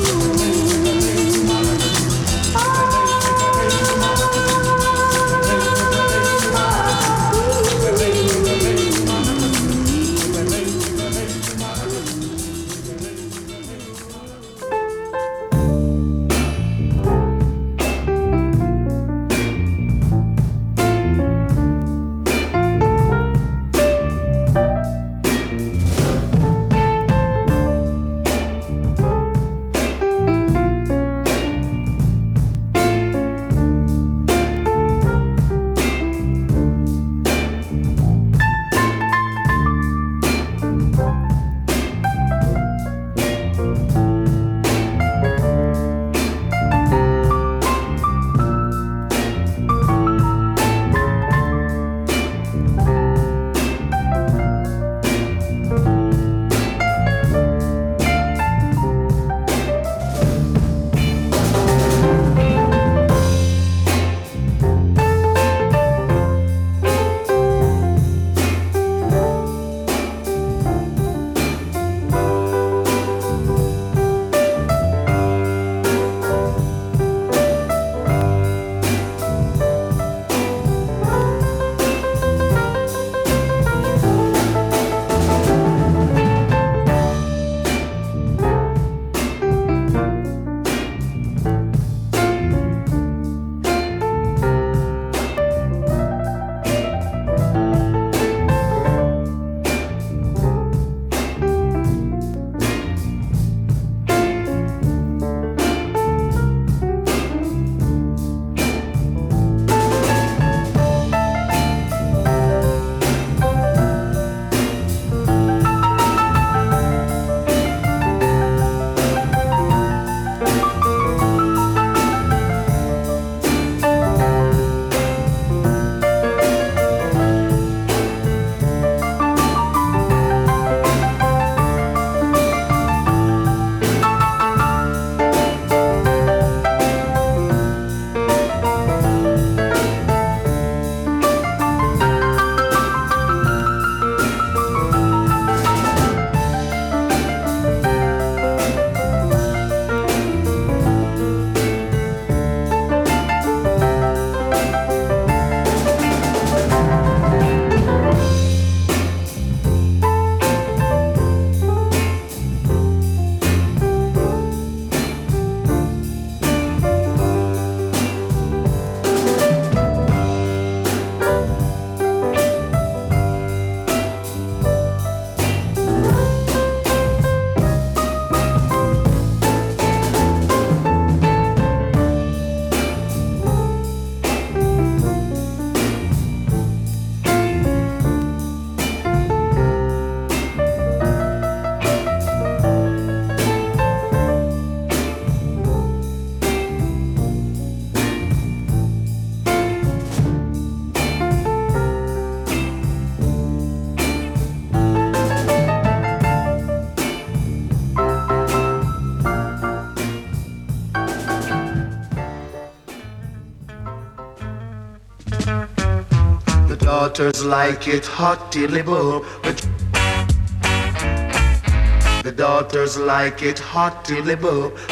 daughters like it hot in the. The daughters like it hot in the.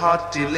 hard to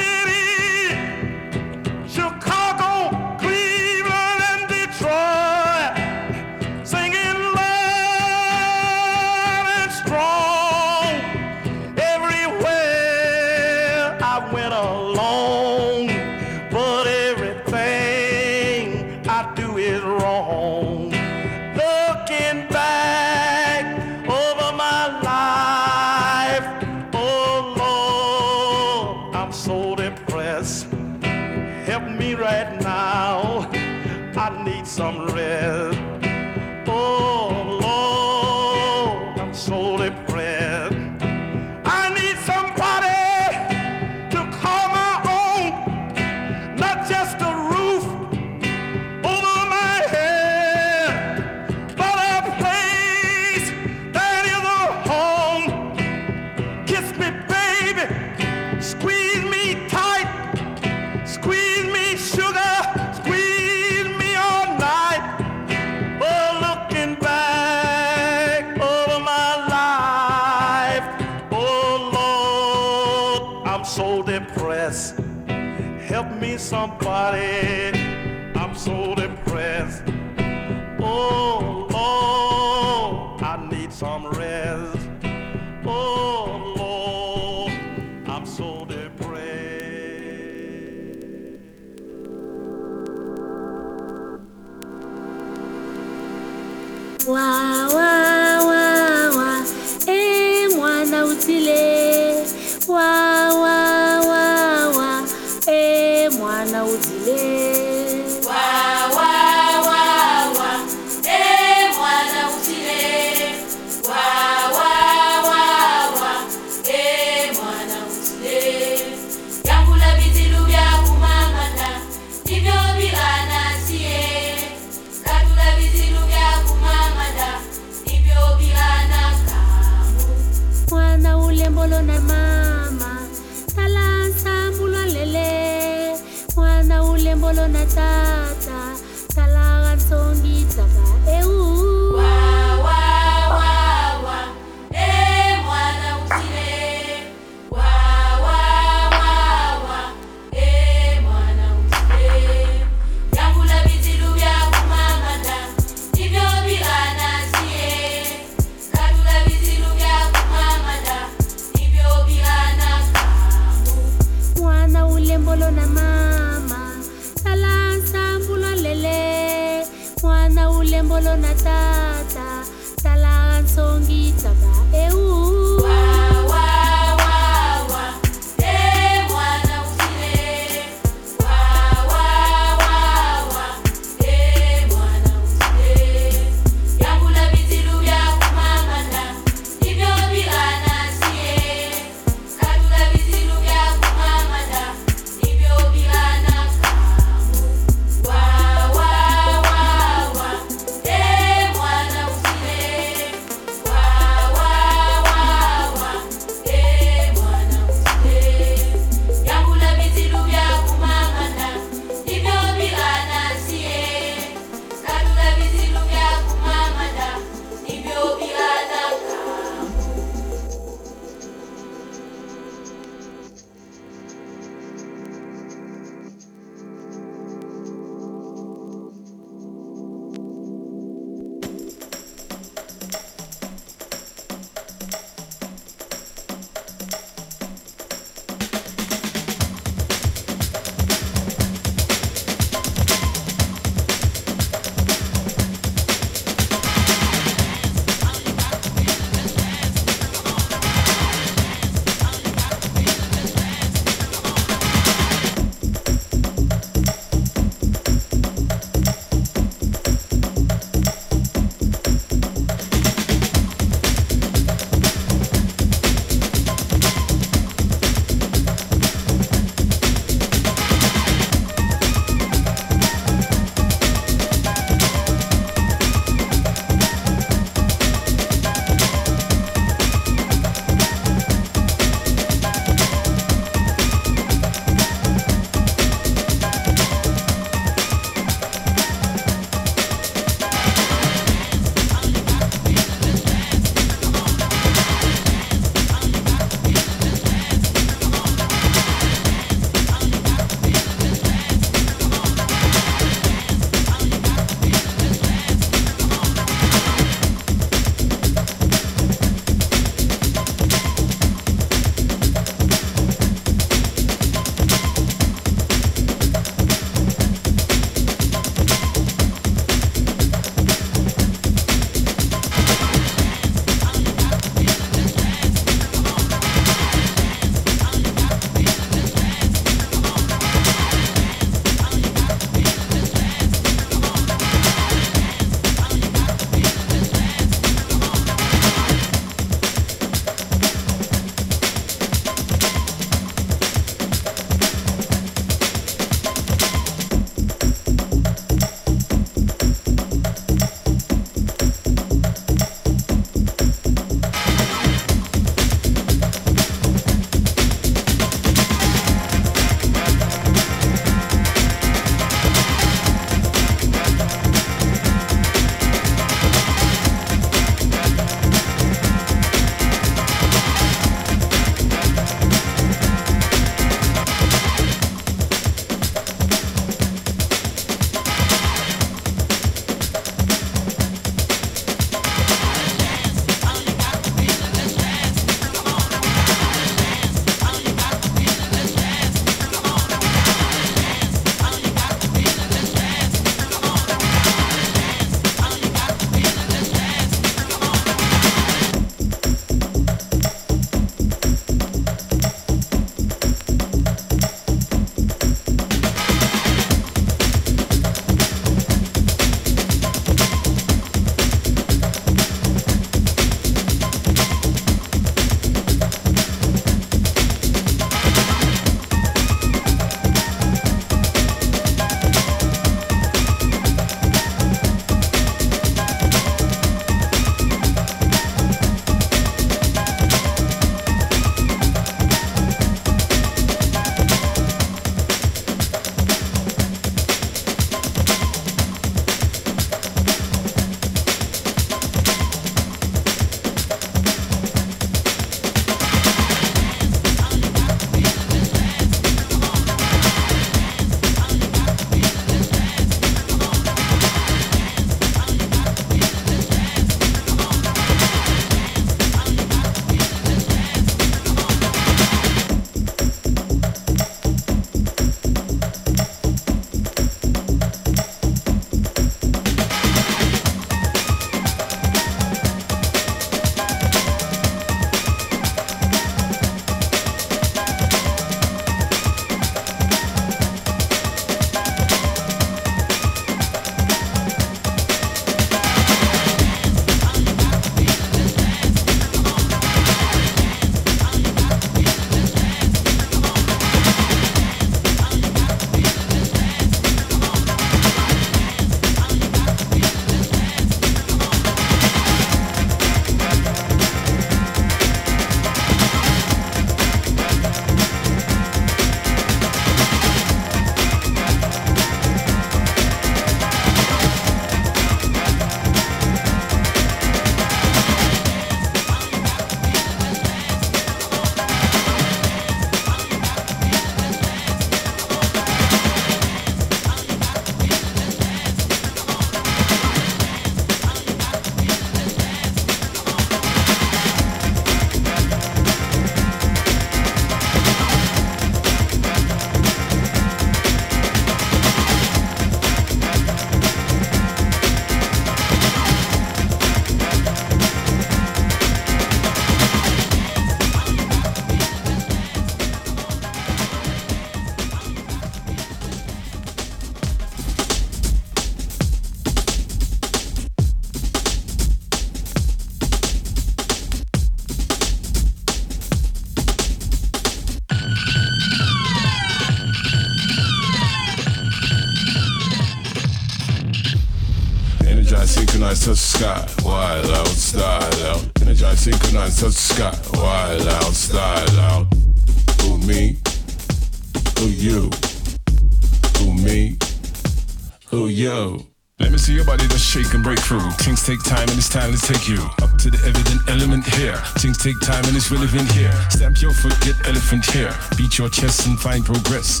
it's relevant here. Stamp your foot, get elephant here. Beat your chest and find progress.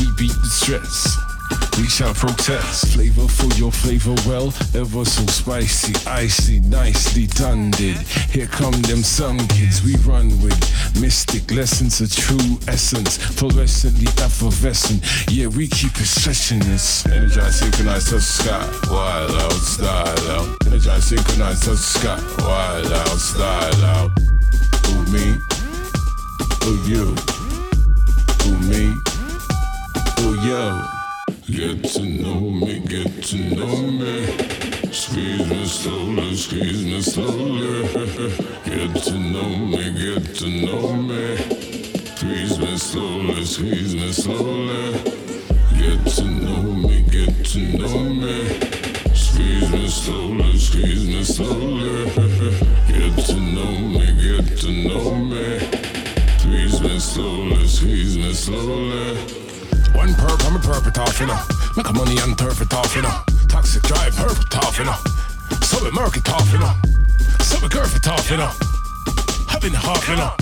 We beat the stress. We shall protest. Flavor for your flavor, well, ever so spicy, icy, nicely done. Did here come them sun kids we run with mystic lessons, a true essence, fluorescently effervescent. Yeah, we keep it stretching this. Energize, synchronize, touch sky, wild out, style out. Energize, synchronize, touch sky, wild out, style out. Who me? Who you? Who me? Who you? Get to know me, get to know me. Squeeze me slowly, squeeze me slowly. Get to know me, get to know me. Squeeze me slowly, squeeze me slowly. Having been half, you know.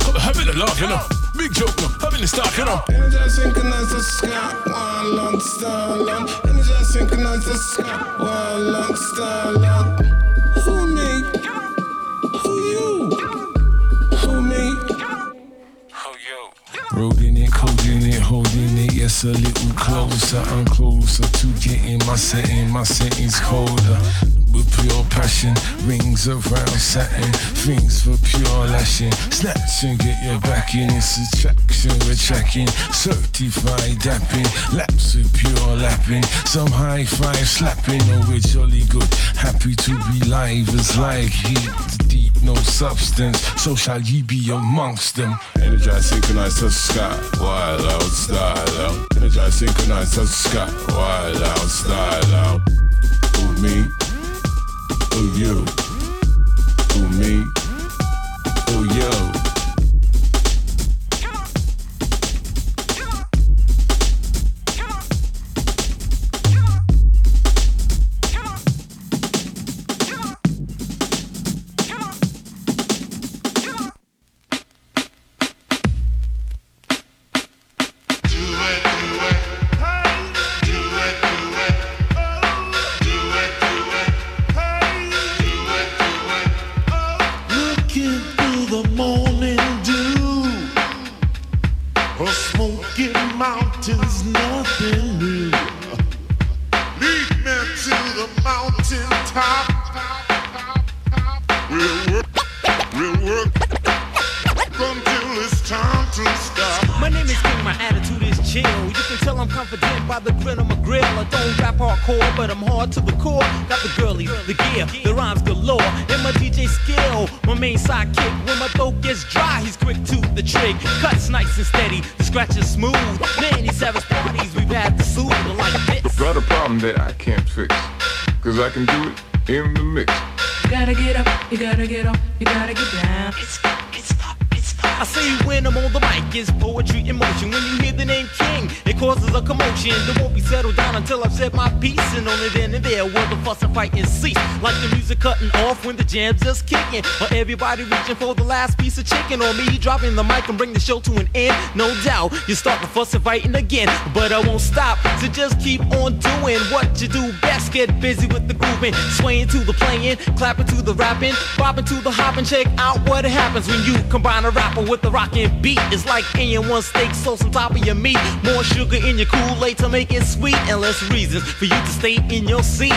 Got the habit of laughing, you know. Big joke, no. I've been the stock, you know. Energy synchronized the sky, one long star long. Energy synchronized the sky, one long star long. Who me? Who you? Who me? Who you? Rolling it, coding it, holding it, yes, a little closer. I'm closer to getting my setting, my setting's colder. With pure passion, rings around satin, things for pure lashing. Snatch and get your back in, it's attraction, we're tracking. Certified dapping, laps with pure lapping. Some high five slapping, oh, we're jolly good. Happy to be live as like heat, deep, no substance. So shall ye be amongst them. Energize, synchronize, sky, wild out, style out. Energize, synchronize, sky, wild out, style out. Me? for you, for me, for you. And fighting cease. Like the music cutting off when the jam's just kicking. Or everybody reaching for the last piece of chicken. Or me dropping the mic and bring the show to an end. No doubt, you start the fuss and fighting again. But I won't stop, so just keep on doing what you do best. Get busy with the grooving, swaying to the playing, to the rapping, bopping to the hopping. Check out what happens when you combine a rapper with a rockin' beat. It's like eating one steak sauce on top of your meat. More sugar in your Kool-Aid to make it sweet, and less reasons for you to stay in your seat.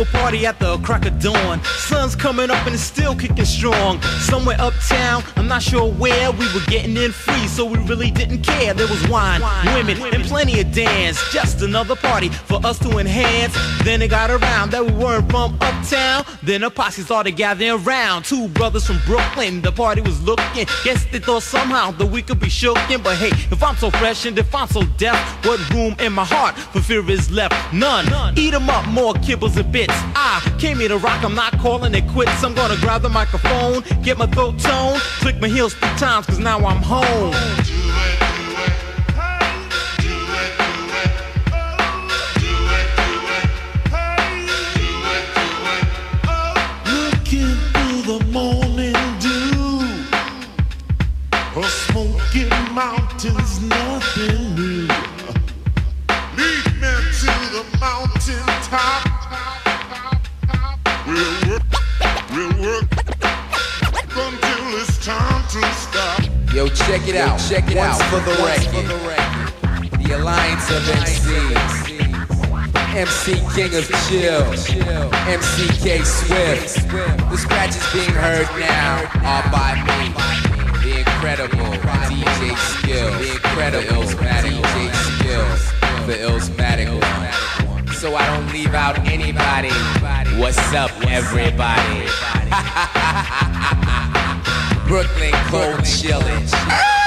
A party at the crack of dawn. Sun's coming up and it's still kicking strong. Somewhere uptown, I'm not sure where, we were getting in free, so we really didn't care. There was wine, women, and plenty of dance. Just another party for us to enhance. Then it got around that we weren't from uptown. Then a posse started gathering around. Two brothers from Brooklyn, the party was looking. Guess they thought somehow that we could be shooken. But hey, if I'm so fresh and if I'm so deaf, what room in my heart for fear is left? None. Eat 'em up, more kibbles and bits. I came here to rock, I'm not calling it quits. I'm gonna grab the microphone, get my throat tone, click my heels three times, cause now I'm home. King of Chill. MC K Swift. The scratches being heard now are by me. The incredible DJ Skill. The incredible DJ Skill. The Illsmatic one. So I don't leave out anybody. What's up, everybody? Brooklyn cold chillin'.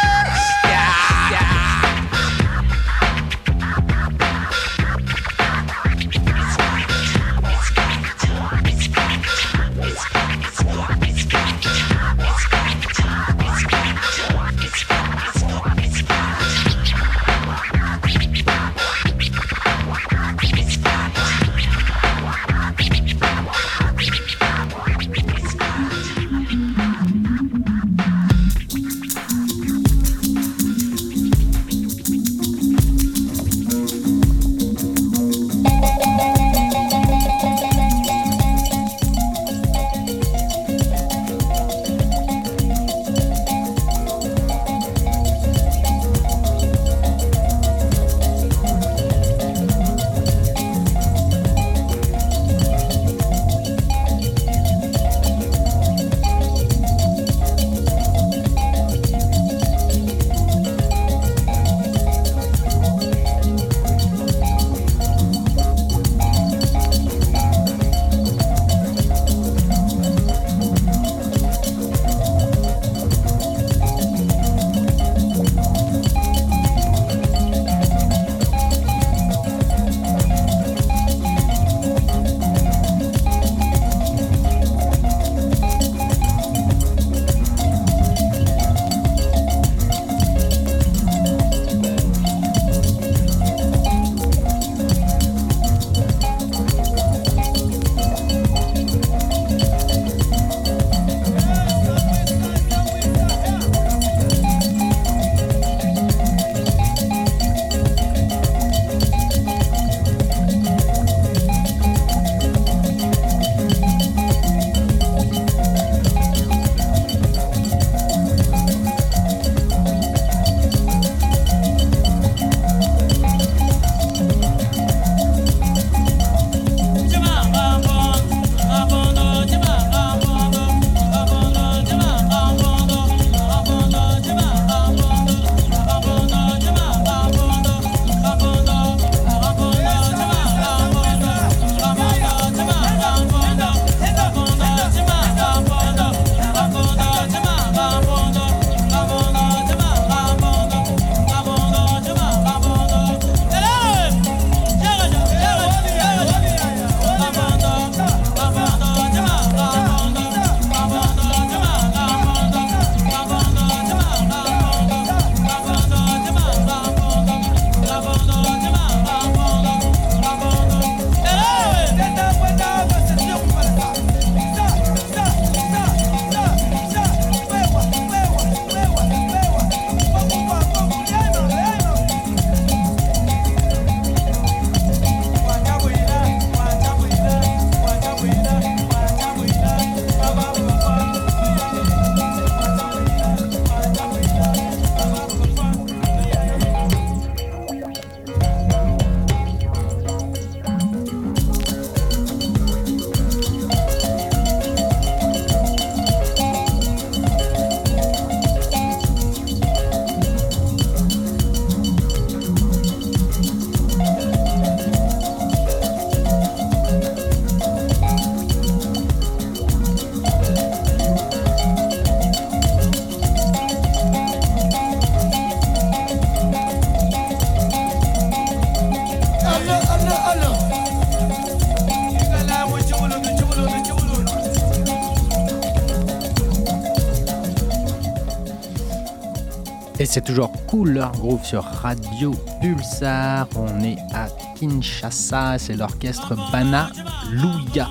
c'est toujours cool groove sur Radio Pulsar. On est à Kinshasa, c'est l'orchestre Bana Louya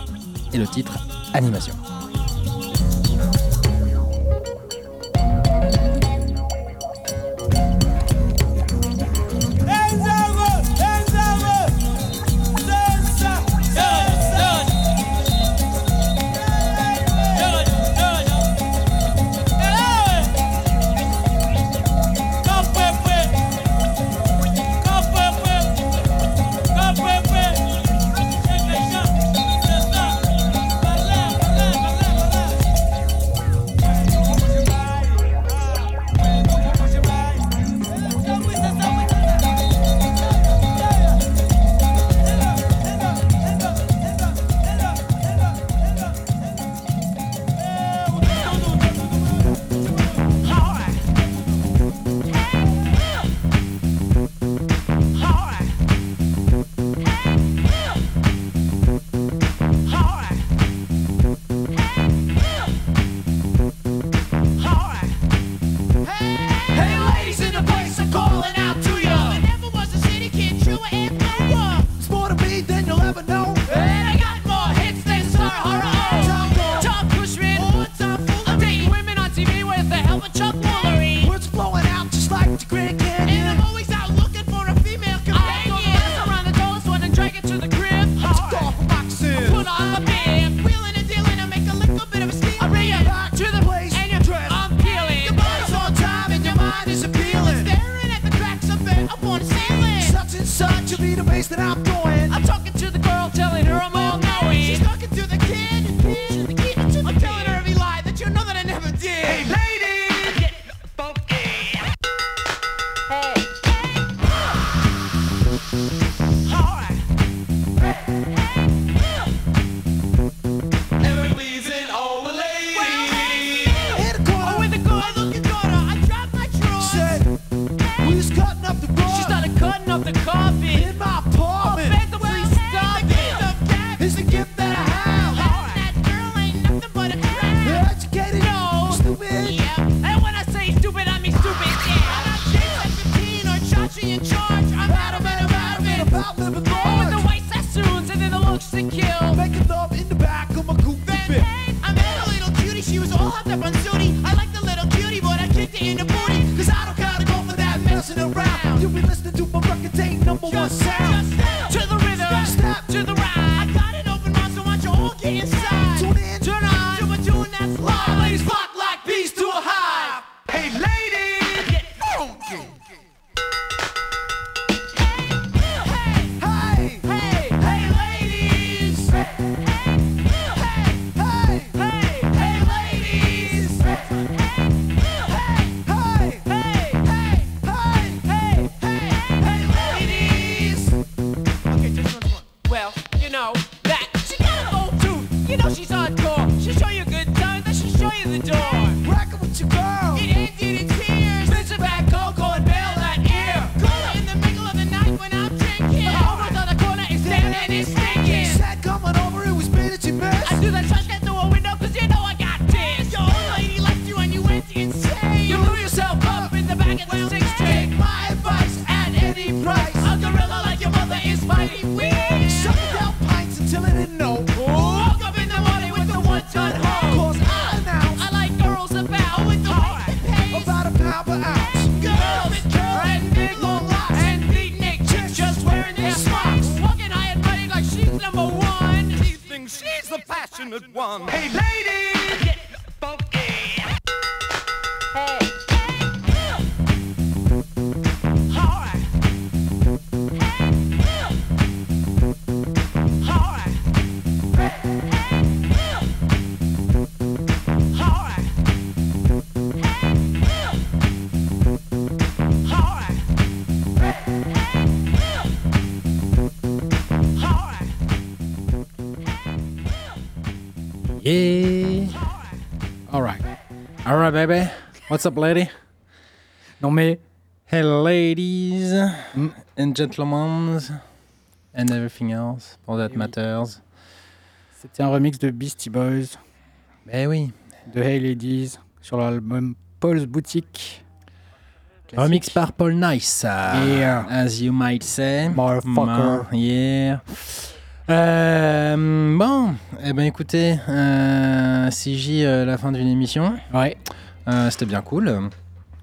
et le titre Animation. What's up, lady? Non, mais. Hey, ladies mm, and gentlemen and everything else, for that eh matters. C'était un remix de Beastie Boys. Mais oui. De Hey Ladies sur l'album Paul's Boutique. Remix par Paul Nice. Yeah. As you might say. Motherfucker. Yeah. Euh, bon, eh ben écoutez, euh, CJ, euh, la fin d'une émission. Euh, C'était bien cool.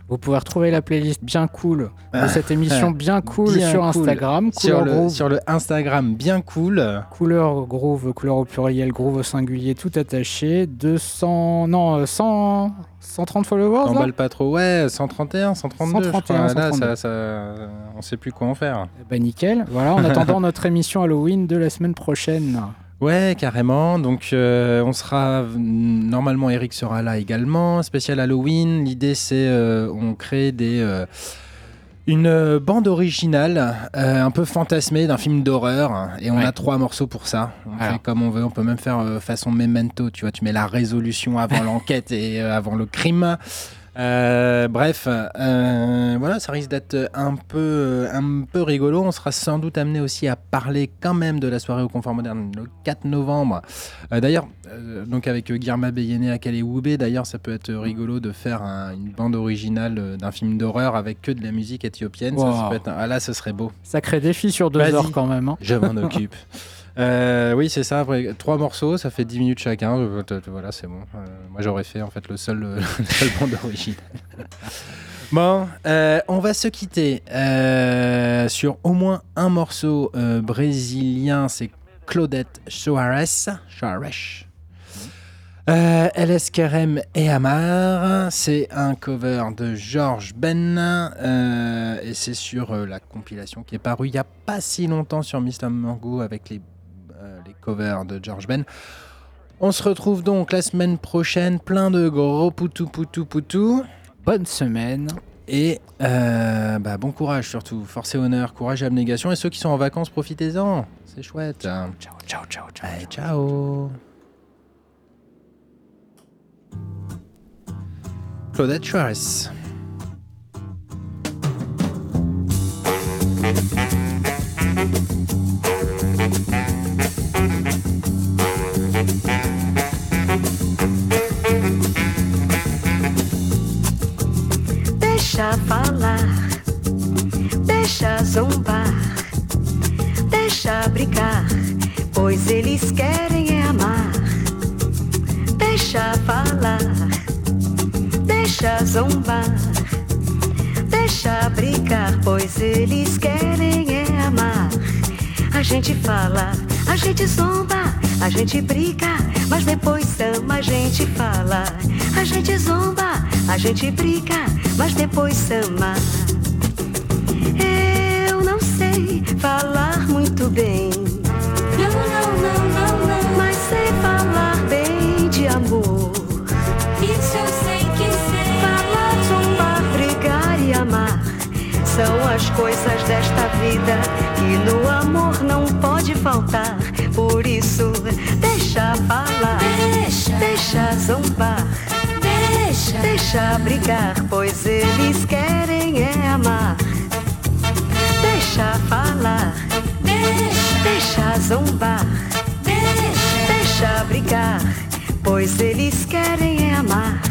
Vous pouvez retrouver la playlist bien cool de Ah, cette émission bien cool bien sur cool. Instagram. Sur Couleur le, Groove. sur le Instagram bien cool. Couleur groove, couleur au pluriel, groove au singulier, tout attaché. 200, non, euh, 100, 130 followers. T'emballes pas trop. Ouais, 131, 132. je 131, crois. Là, 132. ça, ça- on sait plus quoi en faire. Bah nickel. Voilà, en attendant notre émission Halloween de la semaine prochaine. Ouais, carrément. Donc, euh, on sera. Normalement, Eric sera là également. Spécial Halloween. L'idée, c'est. euh, on crée des. euh, une bande originale, un peu fantasmée d'un film d'horreur, et on Ouais. a trois morceaux pour ça. On Alors. fait comme on veut, on peut même faire façon memento, tu vois, tu mets la résolution avant l'enquête et avant le crime. Euh, bref, euh, voilà, ça risque d'être un peu, un peu rigolo. On sera sans doute amené aussi à parler quand même de la soirée au Confort Moderne le 4 novembre. Euh, d'ailleurs, donc avec Guillerma Beyene, Akale Woubé, d'ailleurs, ça peut être rigolo de faire un- une bande originale d'un film d'horreur avec que de la musique éthiopienne. Ça, ça Wow. peut être un- ah là, ce serait beau. Sacré défi sur deux heures quand même. hein. Je m'en occupe. Euh, oui, c'est ça. Trois morceaux, ça fait 10 minutes chacun. Euh, Voilà, c'est bon. Euh, moi, j'aurais fait en fait le seul, le seul bande d'origine. Bon, on va se quitter sur au moins un morceau brésilien. C'est Claudette Soares. Soares. Euh, LS et Amar, c'est un cover de George Ben et c'est sur la compilation qui est parue il n'y a pas si longtemps sur Mr. Mango avec les, de George Ben. On se retrouve donc la semaine prochaine, plein de gros poutou poutou poutou. Bonne semaine. Et euh, bah, bon courage surtout, force et honneur, courage et abnégation. Et ceux qui sont en vacances, profitez-en, c'est chouette. Ciao, ciao, ciao, ciao. Allez, ciao. Claudette Suarez. Deixa falar, deixa zombar, deixa brincar, pois eles querem é amar. Deixa falar, deixa zombar, deixa brincar, pois eles querem é amar. A gente fala, a gente zomba, a gente brinca, mas depois ama, a gente fala. A gente zomba, a gente brinca, mas depois ama. Eu não sei falar muito bem. Não, não, não, não, não. Mas sei falar bem de amor. Isso eu sei que sei. Falar, zombar, brigar e amar. São as coisas desta vida que no amor não pode faltar. Por isso, deixa falar, deixa, deixa zombar, deixa, deixa brigar, pois eles querem é amar. Deixa falar, deixa, deixa zombar, deixa, deixa brigar, pois eles querem é amar.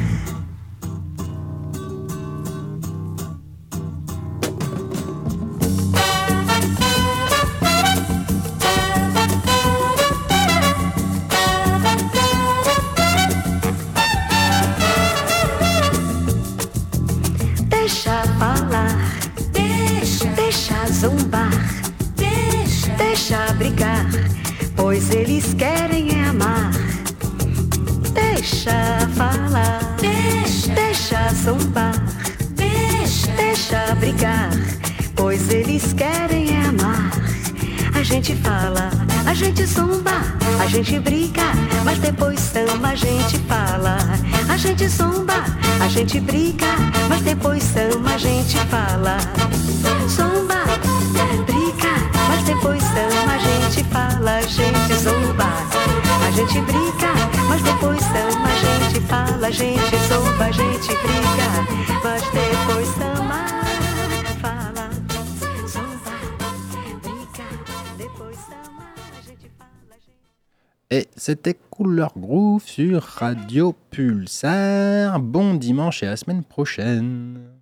C'était Couleur Groove sur Radio Pulsar. Bon dimanche et à la semaine prochaine.